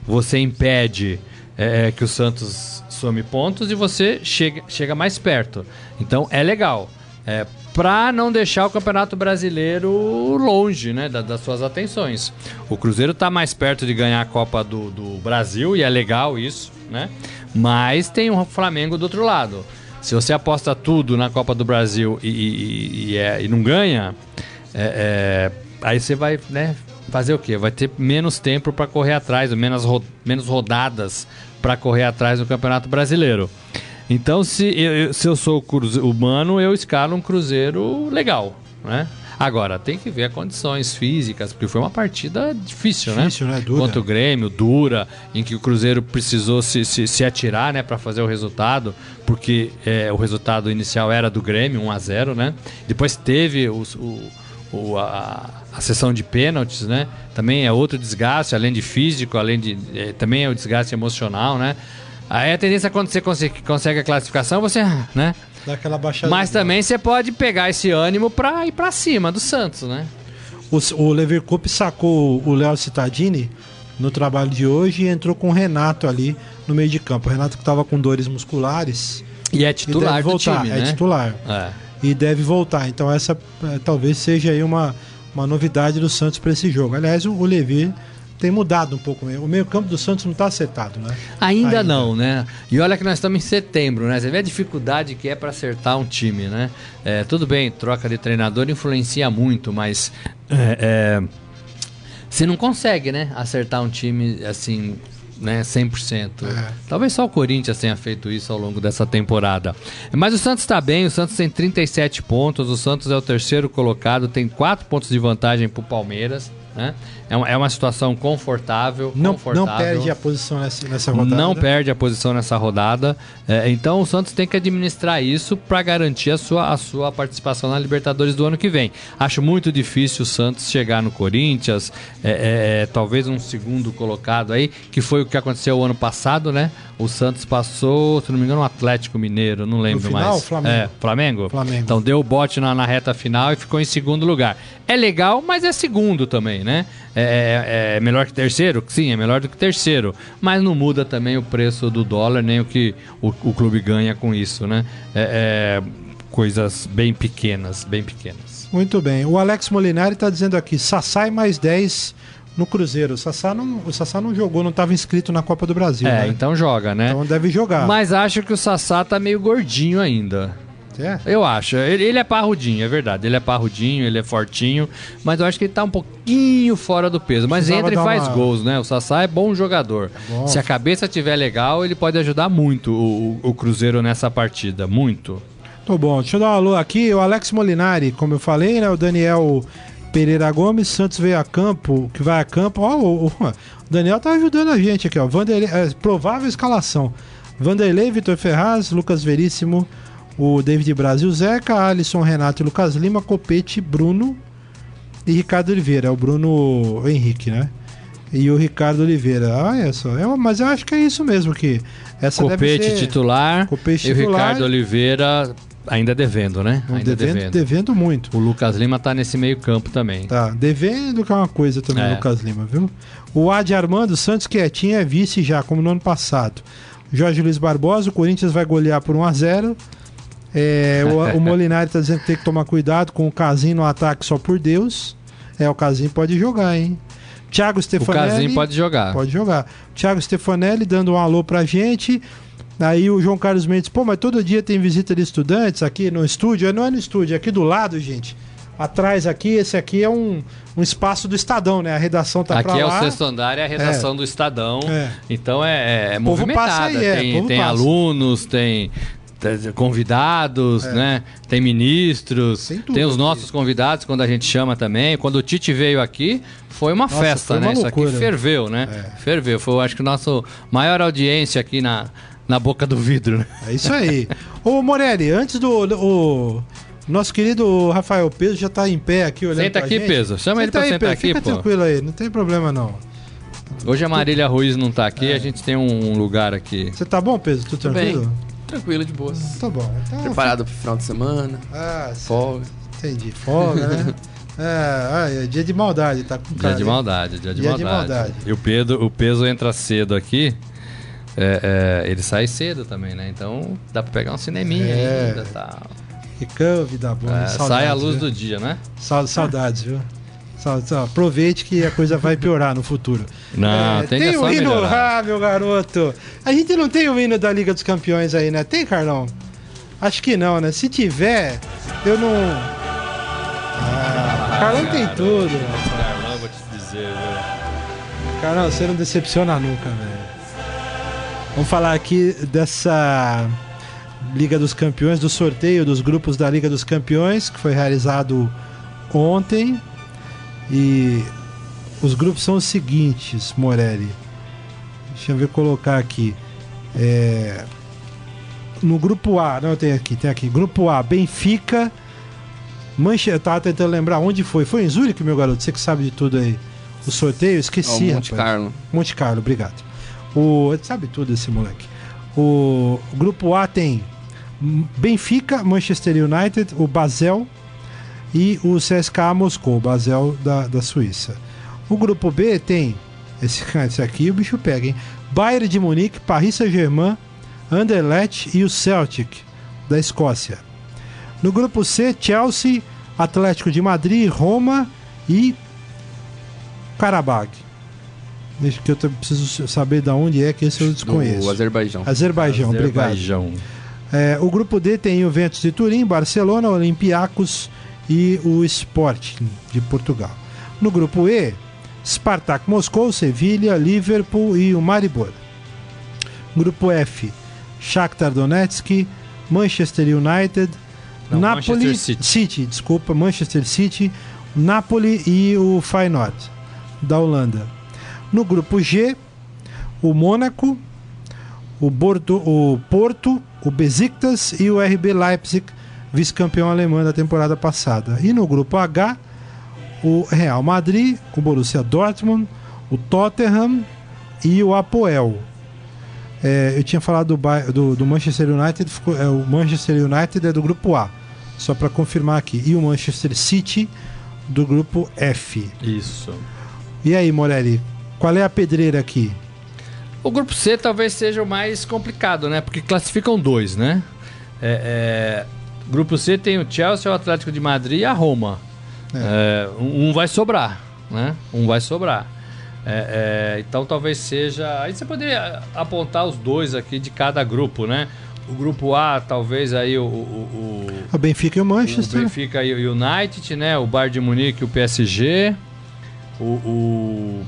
você impede é, que o Santos some pontos e você chega, chega mais perto. Então é legal. É, para não deixar o Campeonato Brasileiro longe né, das, das suas atenções. O Cruzeiro está mais perto de ganhar a Copa do, do, Brasil e é legal isso, né? Mas tem o Flamengo do outro lado. Se você aposta tudo na Copa do Brasil e, e, e, é, e não ganha, é, é, aí você vai né, fazer o quê? Vai ter menos tempo para correr atrás, menos, ro menos rodadas para correr atrás do Campeonato Brasileiro. Então, se eu, se eu sou humano, eu escalo um cruzeiro legal, né? Agora, tem que ver as condições físicas, porque foi uma partida difícil, né? difícil né? Dura. Contra o Grêmio, dura, em que o Cruzeiro precisou se, se, se atirar, né, para fazer o resultado, porque é, o resultado inicial era do Grêmio, 1 a 0 né? Depois teve o, o a, a, sessão de pênaltis, né? Também é outro desgaste, além de físico, além de. É, também é o desgaste emocional, né? Aí a tendência é quando você consegue, consegue a classificação, você, né? Dá aquela baixada. Mas também você pode pegar esse ânimo pra ir pra cima do Santos, né? O, o Leverkusen sacou o Léo Cittadini no trabalho de hoje e entrou com o Renato ali no meio de campo. O Renato que estava com dores musculares. E é titular e voltar, time, é né? titular. É. E deve voltar. Então essa é, talvez seja aí uma, uma novidade do Santos para esse jogo. Aliás, o, o Levi tem mudado um pouco. O meio-campo do Santos não está acertado, né? Ainda, Ainda, não, né? E olha que nós estamos em setembro, né? Você vê a dificuldade que é para acertar um time, né? É, tudo bem, troca de treinador influencia muito, mas é, é, você não consegue, né? Acertar um time assim. Né, 100%. É. Talvez só o Corinthians tenha feito isso ao longo dessa temporada. Mas o Santos está bem, o Santos tem 37 pontos, o Santos é o terceiro colocado, tem 4 pontos de vantagem para o Palmeiras. Né? É, uma, é uma situação confortável, não, confortável. Não perde a posição nessa, nessa rodada. Não perde a posição nessa rodada. É, então o Santos tem que administrar isso para garantir a sua, a sua participação na Libertadores do ano que vem. Acho muito difícil o Santos chegar no Corinthians, é, é, é talvez um segundo colocado aí, que foi o que aconteceu o ano passado, né? O Santos passou, se não me engano, o Atlético Mineiro, não lembro no final, mais. Flamengo. É, Flamengo? Flamengo. Então deu o bote na, na reta final e ficou em segundo lugar. É legal, mas é segundo também, né? É, é, é, melhor que terceiro? Sim, é melhor do que terceiro. Mas não muda também o preço do dólar, nem o que o, o clube ganha com isso, né? É, é, coisas bem pequenas, bem pequenas. Muito bem. O Alex Molinari está dizendo aqui, Sassai mais 10 no Cruzeiro. O Sassá não, o Sassá não jogou, não estava inscrito na Copa do Brasil. É, né? então joga, né? Então deve jogar. Mas acho que o Sassá tá meio gordinho ainda. É? Eu acho. Ele, ele, é parrudinho, é verdade. Ele é parrudinho, ele é fortinho. Mas eu acho que ele tá um pouquinho fora do peso. Mas Precisava entra e faz uma... gols, né? O Sassá é bom jogador. É. Se a cabeça tiver legal, ele pode ajudar muito o, o Cruzeiro nessa partida. Muito. Tô bom. Deixa eu dar um alô aqui. O Alex Molinari, como eu falei, né? O Daniel Pereira Gomes, Santos veio a campo, que vai a campo. Ó, o, o Daniel tá ajudando a gente aqui, ó. Vanderlei, é, provável escalação. Vanderlei, Vitor Ferraz, Lucas Veríssimo, o David Brasil, Zeca, Alisson, Renato e Lucas Lima, Copete, Bruno e Ricardo Oliveira. É o Bruno Henrique, né? E o Ricardo Oliveira. Ah, é só. É, mas eu acho que é isso mesmo que essa Copete ser... titular, Copete e o Ricardo Oliveira ainda devendo, né? Ainda devendo, devendo. devendo muito. O Lucas Lima tá nesse meio campo também. Tá, devendo que é uma coisa também, é. Lucas Lima, viu? O Adi Armando Santos quietinho é vice já, como no ano passado. Jorge Luiz Barbosa, o Corinthians vai golear por 1 a 0 é, o, o Molinari tá dizendo que tem que tomar cuidado com o Casim no ataque só por Deus. É, o Casim pode jogar, hein? Thiago Stefanelli. O Casim pode jogar. Pode jogar. Thiago Stefanelli dando um alô pra gente. Aí o João Carlos Mendes, pô, mas todo dia tem visita de estudantes aqui no estúdio. Não é no estúdio, é aqui do lado, gente. atrás aqui, esse aqui é um, um espaço do Estadão, né? A redação tá pra Aqui é lá. o sexto andar, é a redação do Estadão. É. Então é, é movimentada. aí, é, tem tem alunos, tem convidados, né? Tem ministros, É. Tem tudo tem os aqui. nossos convidados quando a gente chama também. Quando o Tite veio aqui, foi uma Nossa, festa, foi uma né? Isso aqui loucura. ferveu, né? Ferveu. Foi, acho que o nosso maior audiência aqui na, na boca do vidro, né? É isso aí. Ô, Morelli, antes do. O nosso querido Rafael Peso já tá em pé aqui olhando Senta aqui, gente. Peso. Chama ele Senta pra aí, sentar aqui, Fica pô. tranquilo aí, não tem problema não. Hoje a Marília Ruiz não tá É. aqui, a gente tem um lugar aqui. Você tá bom, Peso? Tudo bem. tranquilo? Tranquilo, de boas. Tá bom. Então, Preparado pro final de semana, Ah, folga. entendi. Folga, né? É, é dia de maldade, tá com Dia cara de aí. maldade, dia de Dia de maldade. maldade. E o, Pedro, o peso entra cedo aqui. é, é, ele sai cedo também, né? Então dá pra pegar um cineminha É. ainda tal. Ficou, vida boa. É, saudades, sai a luz viu? do dia, né? Sa- Saudades, viu? Sa- sa- Aproveite que a coisa vai piorar no futuro. Não, É, tem a o só hino, melhorar. ah, meu garoto. A gente não tem o hino da Liga dos Campeões aí, né? Tem, Carlão? Acho que não, né? Se tiver, eu não. Ah, Carlão tem tudo. Carlão, vou te dizer, viu? Carlão, você não decepciona nunca, velho. Vamos falar aqui dessa Liga dos Campeões, do sorteio dos grupos da Liga dos Campeões, que foi realizado ontem. E os grupos são os seguintes, Morelli. Deixa eu ver colocar aqui. É, No grupo A, não tem aqui, tem aqui. Grupo A, Benfica. Manche... Eu tava tentando lembrar onde foi. Foi em Zurique, meu garoto? Você que sabe de tudo aí. O sorteio, esqueci, Ó, Monte rapaz. Carlo. Monte Carlo, obrigado. O, sabe tudo esse moleque. O, grupo A tem Benfica, Manchester United, o Basel e o CSKA Moscou, o Basel da, da Suíça. O grupo B tem esse, esse aqui, o bicho pega, hein? Bayern de Munique, Paris Saint-Germain, Anderlecht e o Celtic da Escócia. No grupo C, Chelsea, Atlético de Madrid, Roma e Karabakh. Deixa que eu preciso saber de onde é que esse eu desconheço. Do Azerbaijão. Azerbaijão, obrigado. Azerbaijão. É, o grupo D tem Juventus de Turim, Barcelona, Olympiacos e o Sporting de Portugal. No grupo E, Spartak Moscou, Sevilha, Liverpool e o Maribor. Grupo F, Shakhtar Donetsk, Manchester United, Não, Napoli Manchester City. desculpa, Manchester City, Napoli e o Feyenoord da Holanda. No grupo G, o Mônaco, o, Bordo, o Porto, o Besiktas e o RB Leipzig, vice-campeão alemão da temporada passada. E no grupo H, o Real Madrid, o Borussia Dortmund, o Tottenham e o Apoel. É, eu tinha falado do, do- do Manchester United, ficou- é, o Manchester United é do grupo A, só para confirmar aqui. E o Manchester City do grupo F. Isso. E aí, Morelli, qual é a pedreira aqui? O grupo C talvez seja o mais complicado, né? Porque classificam dois, né? É, é, Grupo C tem o Chelsea, o Atlético de Madrid e a Roma. É, um um vai sobrar, né? Um vai sobrar. É, é, então talvez seja. Aí você poderia apontar os dois aqui de cada grupo, né? O grupo A, talvez aí o, o- o- O Benfica e o o Manchester. Benfica e o United, né? O Bayern de Munique e o PSG. O, o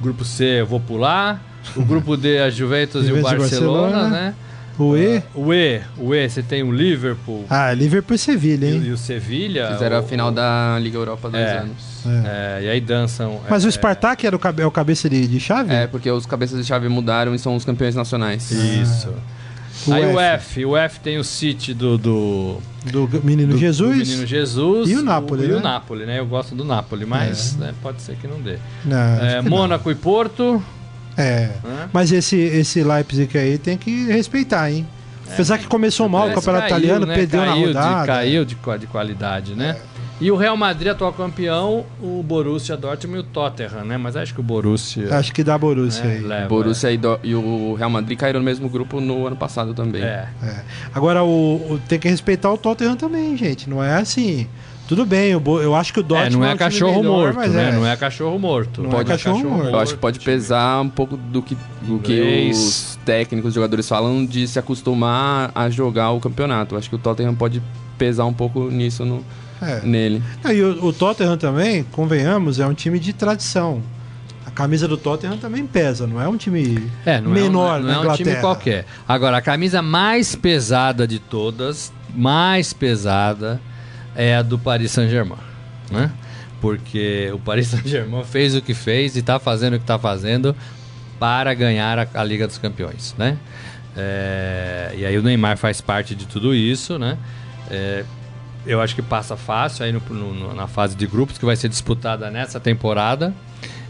grupo C eu vou pular. O grupo D, a Juventus e o Barcelona, Barcelona. né? O E. O E, o E, você tem o Liverpool Ah, Liverpool e Sevilha, e, hein? e o Sevilha. Fizeram a o- final o- da Liga Europa há dois É. anos. É, e aí dançam. Mas é, o Spartak era o, cabe- é o cabeça de, de chave? É, porque os cabeças de chave mudaram e são os campeões nacionais. Isso. O aí o F. F, o F tem o City do. do Do Menino do- Jesus? do Menino Jesus. E o Napoli, E né? o Napoli, né? Eu gosto do Napoli, mas né, pode ser que não dê. Não, É, Mônaco e Porto. É. Mas esse, esse Leipzig aí tem que respeitar, hein? Apesar que começou mal o campeonato caiu, italiano, né? perdeu caiu na De, rodada. É. caiu de, de qualidade, né? E o Real Madrid, atual campeão, o Borussia Dortmund e o Tottenham, né? Mas acho que o Borussia Acho que dá Borussia né, aí. leva. Borussia e, Do- e o Real Madrid caíram no mesmo grupo no ano passado também. É. É. Agora, o, o- tem que respeitar o Tottenham também, gente. Não é assim. Tudo bem, eu, eu acho que o É, Dortmund não um é time cachorro melhor, morto, mas né? é. Não é cachorro morto. Não é cachorro morto. Eu acho que pode pesar um pouco do que, do que os técnicos, os jogadores falam de se acostumar a jogar o campeonato. Eu acho que o Tottenham pode pesar um pouco nisso no, É. nele. E o, o Tottenham também, convenhamos, é um time de tradição. A camisa do Tottenham também pesa, não é um time É, não menor é um, não na é um time Inglaterra. qualquer. Agora, a camisa mais pesada de todas, mais pesada, é a do Paris Saint-Germain, né? Porque o Paris Saint-Germain fez o que fez e está fazendo o que está fazendo para ganhar a, a Liga dos Campeões, né? É, e aí o Neymar faz parte de tudo isso, né? É, eu acho que passa fácil aí no- no- na fase de grupos que vai ser disputada nessa temporada.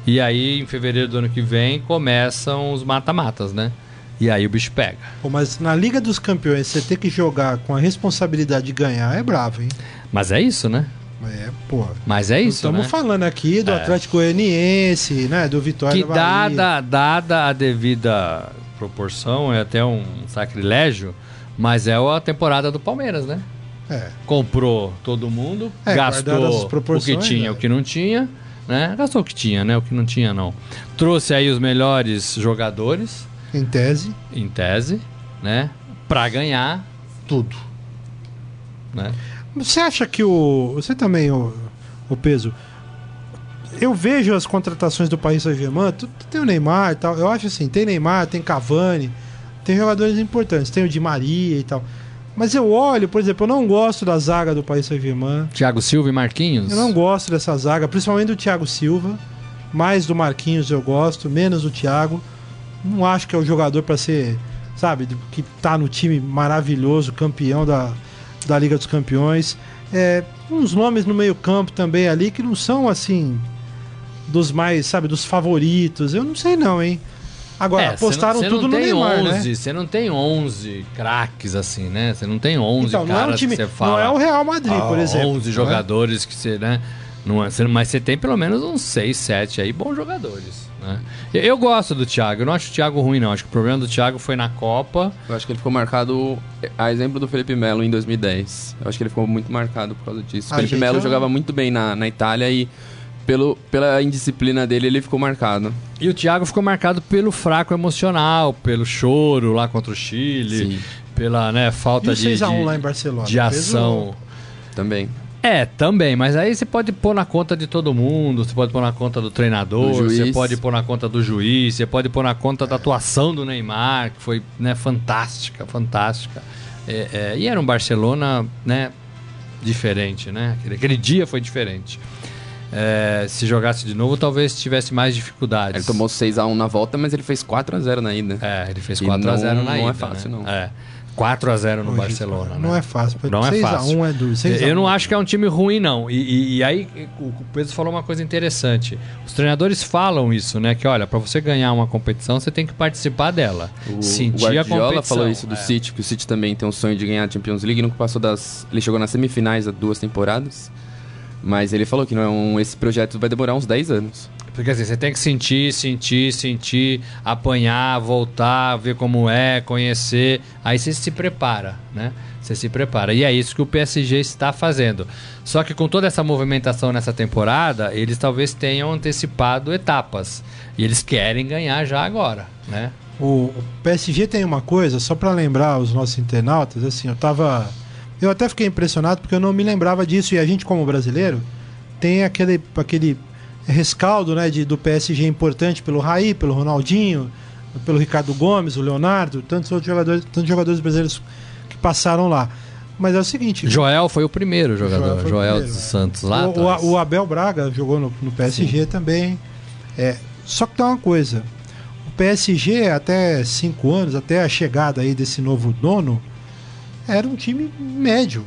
E aí, em fevereiro do ano que vem, começam os mata-matas, né? E aí o bicho pega. Pô, mas na Liga dos Campeões, você ter que jogar com a responsabilidade de ganhar é bravo, hein? Mas é isso, né? É, pô. Mas é isso, Estamos né? falando aqui do É. Atlético Goianiense, né? Do Vitória Que da Bahia. dada, dada a devida proporção, é até um sacrilégio, mas é a temporada do Palmeiras, né? É. Comprou todo mundo, É, gastou o que tinha, é. o que não tinha, né? Gastou o que tinha, né? O que não tinha, não. Trouxe aí os melhores jogadores, Em tese. em tese, né? Pra ganhar tudo. Né? Você acha que o. Você também, o, o peso. Eu vejo as contratações do Paris Saint-Germain, tem o Neymar e tal. Eu acho assim, tem Neymar, tem Cavani, tem jogadores importantes, tem o Di Maria e tal. Mas eu olho, por exemplo, eu não gosto da zaga do Paris Saint-Germain. Thiago Silva e Marquinhos? Eu não gosto dessa zaga, principalmente do Thiago Silva. Mais do Marquinhos eu gosto, menos do Thiago. Não acho que é o jogador para ser, sabe, que tá no time maravilhoso, campeão da, da Liga dos Campeões. É, uns nomes no meio-campo também ali que não são assim dos mais, sabe, dos favoritos. Eu não sei não, hein. Agora, É, apostaram cê não, cê tudo não no Neymar, 11, né? Você não tem 11 craques assim, né? Você não tem 11 Então, não é caras um time, que você fala. não é o Real Madrid, por ah, exemplo. 11 não é? jogadores que você, né? Não é, mas você tem pelo menos uns 6, 7 aí bons jogadores, né? Eu, gosto do Thiago, eu não acho o Thiago ruim não. Acho que o problema do Thiago foi na Copa. Eu acho que ele ficou marcado, a exemplo do Felipe Melo em 2010. Eu acho que ele ficou muito marcado por causa disso. O Ah, Felipe Melo eu- jogava muito bem na, na Itália e pelo, pela indisciplina dele ele ficou marcado. E o Thiago ficou marcado pelo fraco emocional, pelo choro lá contra o Chile, Sim, pela né, E falta o de, 6x1 de, lá em Barcelona? de ação. também. É, também, mas aí você pode pôr na conta de todo mundo, você pode pôr na conta do treinador, Do você pode pôr na conta do juiz, você pode pôr na conta da atuação do Neymar, que foi né, fantástica, fantástica. É, é, e era um Barcelona né, diferente, né? Aquele, aquele dia foi diferente. É, se jogasse de novo, talvez tivesse mais dificuldades. Ele tomou 6x1 na volta, mas ele fez 4x0 na ida. É, ele fez E 4x0 não- na ida. não é fácil, né? não. É. 4x0 no Hoje, Barcelona. Não né? é fácil. Não é 6 fácil. a 1 é duro. 6 a Eu 1. não acho que é um time ruim, não. E, e- e aí o o Pedro falou uma coisa interessante. Os treinadores falam isso, né? Que olha, para você ganhar uma competição, você tem que participar dela. O, o sentir a Guardiola competição. falou isso do É. City, que o City também tem um sonho de ganhar a Champions League, nunca passou das... Ele chegou nas semifinais há duas temporadas, mas ele falou que não é um... esse projeto vai demorar uns 10 anos. Porque assim, você tem que sentir, sentir, sentir, apanhar, voltar, ver como é, conhecer. Aí você se prepara, né? Você se prepara. E é isso que o PSG está fazendo. Só que com toda essa movimentação nessa temporada, eles talvez tenham antecipado etapas. E eles querem ganhar já agora, né? O PSG tem uma coisa, só pra lembrar os nossos internautas, assim, eu tava. Eu até fiquei impressionado porque eu não me lembrava disso e a gente, como brasileiro, tem aquele, aquele rescaldo né, de, do PSG importante pelo Raí, pelo Ronaldinho, pelo Ricardo Gomes, o Leonardo, tantos outros jogadores, tantos jogadores brasileiros que passaram lá. Mas é o seguinte. Joel foi o primeiro jogador, o Joel, primeiro, dos é. Santos lá. O, o- o Abel Braga jogou no, no PSG também. É, só que tem uma coisa. O PSG, até cinco anos, até a chegada aí desse novo dono, era um time médio.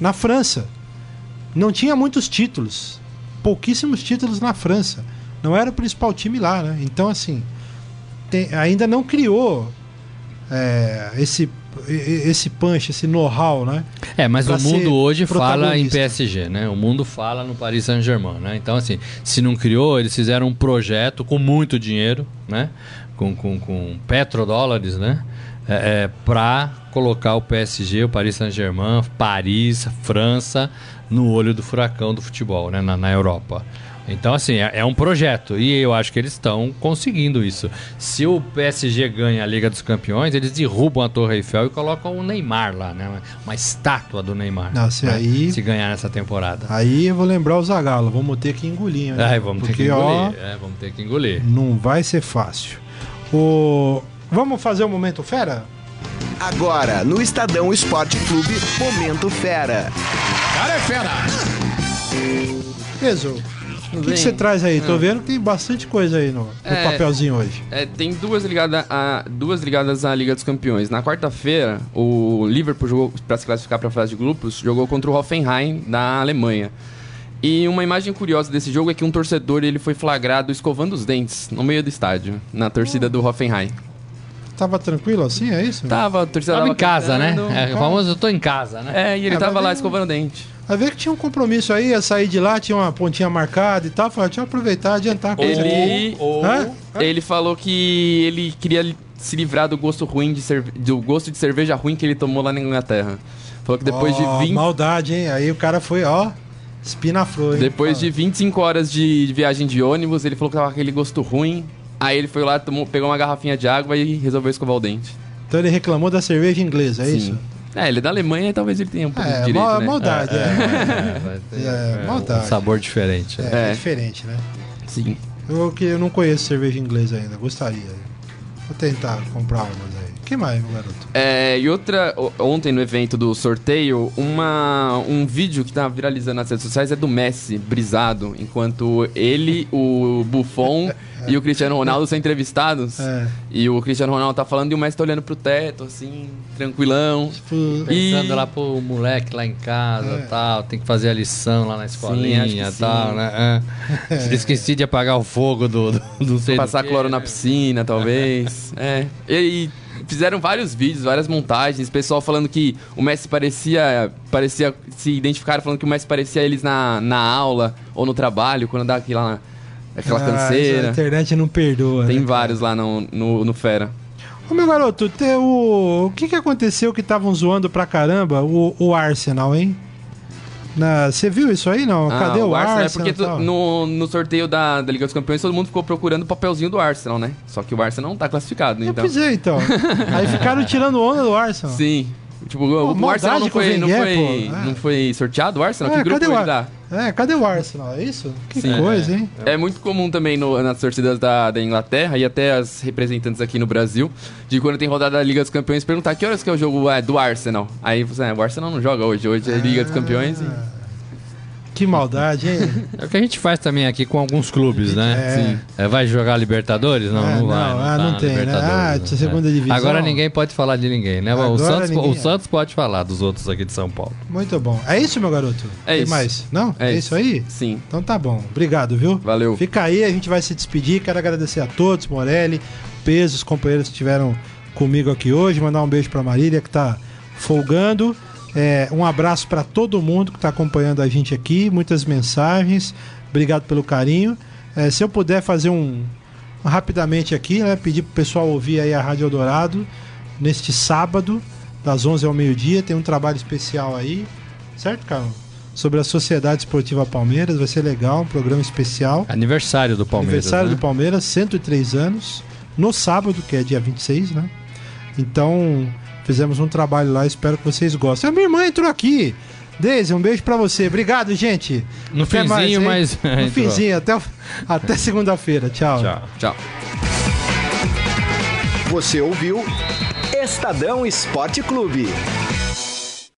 Na França. Não tinha muitos títulos. Pouquíssimos títulos na França. Não era o principal time lá, né? Então, assim, tem- ainda não criou é, esse, esse punch, esse know-how, né? É, mas pra o mundo hoje fala em. PSG, né? O mundo fala no Paris Saint-Germain, né? Então, assim, se não criou, eles fizeram um projeto com muito dinheiro, né? Com, com, com petrodólares, né? É, é, para colocar o PSG, o Paris Saint-Germain, Paris, França, no olho do furacão do futebol, né? Na, na Europa. Então, assim, é, é um projeto e eu acho que eles estão conseguindo isso. Se o PSG ganha a Liga dos Campeões, eles derrubam a Torre Eiffel e colocam o Neymar lá, né? Uma estátua do Neymar. Se né? aí- Se ganhar nessa temporada. Aí eu vou lembrar o Zagalo, vamos ter que engolir. né? Ai, vamos Porque, ter que engolir. ó, É, vamos ter que engolir. não vai ser fácil. O... Vamos fazer o Momento Fera? Agora, no Estadão Esporte Clube, Momento Fera. Peso, o que, você traz aí? Tô vendo que tem bastante coisa aí no, no É. papelzinho hoje. É, tem duas, ligada a, duas ligadas à Liga dos Campeões. Na quarta-feira, o Liverpool jogou para se classificar para a fase de grupos, jogou contra o Hoffenheim da Alemanha. E uma imagem curiosa desse jogo é que um torcedor ele foi flagrado escovando os dentes no meio do estádio, na torcida do Hoffenheim. Tava tranquilo assim, é isso? Tava, a torcida Tava em casa, né? cantando. É, o famoso eu tô em casa, né? É, e ele É, tava lá escovando o dente. Vai ver que tinha um compromisso aí, ia sair de lá, tinha uma pontinha marcada e tal. Falei, deixa eu aproveitar, adiantar a coisa. Ele, Hã? ele falou que ele queria se livrar do gosto ruim de cerve... do gosto de cerveja ruim que ele tomou lá na Inglaterra. Falou que depois Ó, de 20 Maldade, hein? Aí o cara foi, ó, espinafrou, hein? Depois de 25 horas de, de viagem de ônibus, ele falou que tava com aquele gosto ruim. Aí ele foi lá, tomou, pegou uma garrafinha de água e resolveu escovar o dente. Então ele reclamou da cerveja inglesa, é isso? É, ele é da Alemanha e talvez ele tenha um pouco É, de direito, mal- né? maldade, é. É, vai ter, É, é, maldade. um sabor diferente. né? É, é É. diferente, né? Sim. Eu, que eu não conheço cerveja inglesa ainda, gostaria. Vou tentar comprar umas aí. que mais, meu garoto? É, e outra, ontem no evento do sorteio, uma, um vídeo que tá viralizando nas redes sociais é do Messi, brisado, enquanto ele, o Buffon e o Cristiano Ronaldo são entrevistados. É. E o Cristiano Ronaldo tá falando e o Messi tá olhando pro teto, assim, tranquilão. Tipo, Pensando E- lá pro moleque lá em casa É. tal, tem que fazer a lição lá na escolinha e sim. tal, né? É. Esqueci de apagar o fogo do, do, do sei do Passar quê, cloro na piscina, talvez. é. E, e fizeram vários vídeos, várias montagens. Pessoal falando que o Messi parecia. parecia se identificaram falando que o Messi parecia eles na, na aula ou no trabalho, quando dá aquela, aquela ah, canseira. A internet não perdoa. Tem né, vários lá no, no, no Fera. Ô meu garoto, te- o, o que, que aconteceu que estavam zoando pra caramba o, o Arsenal, hein? Você viu isso aí, não? Cadê o, Arsenal? É porque tu- no, no sorteio da, da Liga dos Campeões todo mundo ficou procurando o papelzinho do Arsenal, né? Só que o Arsenal não tá classificado, Eu então. pois é, então. aí ficaram tirando onda do Arsenal. Sim. Tipo, o, o Arsenal não foi, não, Wenger, foi, pô. É. não foi sorteado o Arsenal? É, que grupo cadê o ele dá? É, cadê o Arsenal? É isso? Que Sim. coisa, hein? É muito comum também no- nas torcidas da, da Inglaterra e até as representantes aqui no Brasil, de quando tem rodada da Liga dos Campeões, perguntar que horas que é o jogo é, do Arsenal. Aí você, é, o Arsenal não joga hoje, hoje é Liga dos Campeões. e- Que maldade, hein? É o que a gente faz também aqui com alguns clubes, né? É. Sim. É, vai jogar Libertadores? Não, É, não vai. não, ah, tá não tem, né? Ah, né? segunda É. divisão. Agora ninguém pode falar de ninguém, né? o, Santos, ninguém- o Santos pode falar dos outros aqui de São Paulo. Muito bom. É isso, meu garoto? É Tem isso. mais? Não? É, É isso aí? Sim. Então tá bom. Obrigado, viu? Valeu. Fica aí, a gente vai se despedir. Quero agradecer a todos, Morelli, Peso, os companheiros que estiveram comigo aqui hoje. Mandar um beijo pra Marília, que tá folgando. É, um abraço para todo mundo que está acompanhando a gente aqui. Muitas mensagens. Obrigado pelo carinho. É, se eu puder fazer um rapidamente aqui, né, pedir pro pessoal ouvir aí a Rádio Eldorado neste sábado, das 11 ao meio-dia. Tem um trabalho especial aí, certo, Carlos? Sobre a Sociedade Esportiva Palmeiras. Vai ser legal, um programa especial. Aniversário do Palmeiras. Aniversário né? do Palmeiras, 103 anos. No sábado, que é dia 26, né? Então, fizemos um trabalho lá, espero que vocês gostem. A minha irmã entrou aqui. Deise, um beijo pra você. Obrigado, gente. No Até finzinho, hein? mas. No finzinho, até, o- até segunda-feira. Tchau. Tchau. Tchau. Você ouviu Estadão Esporte Clube.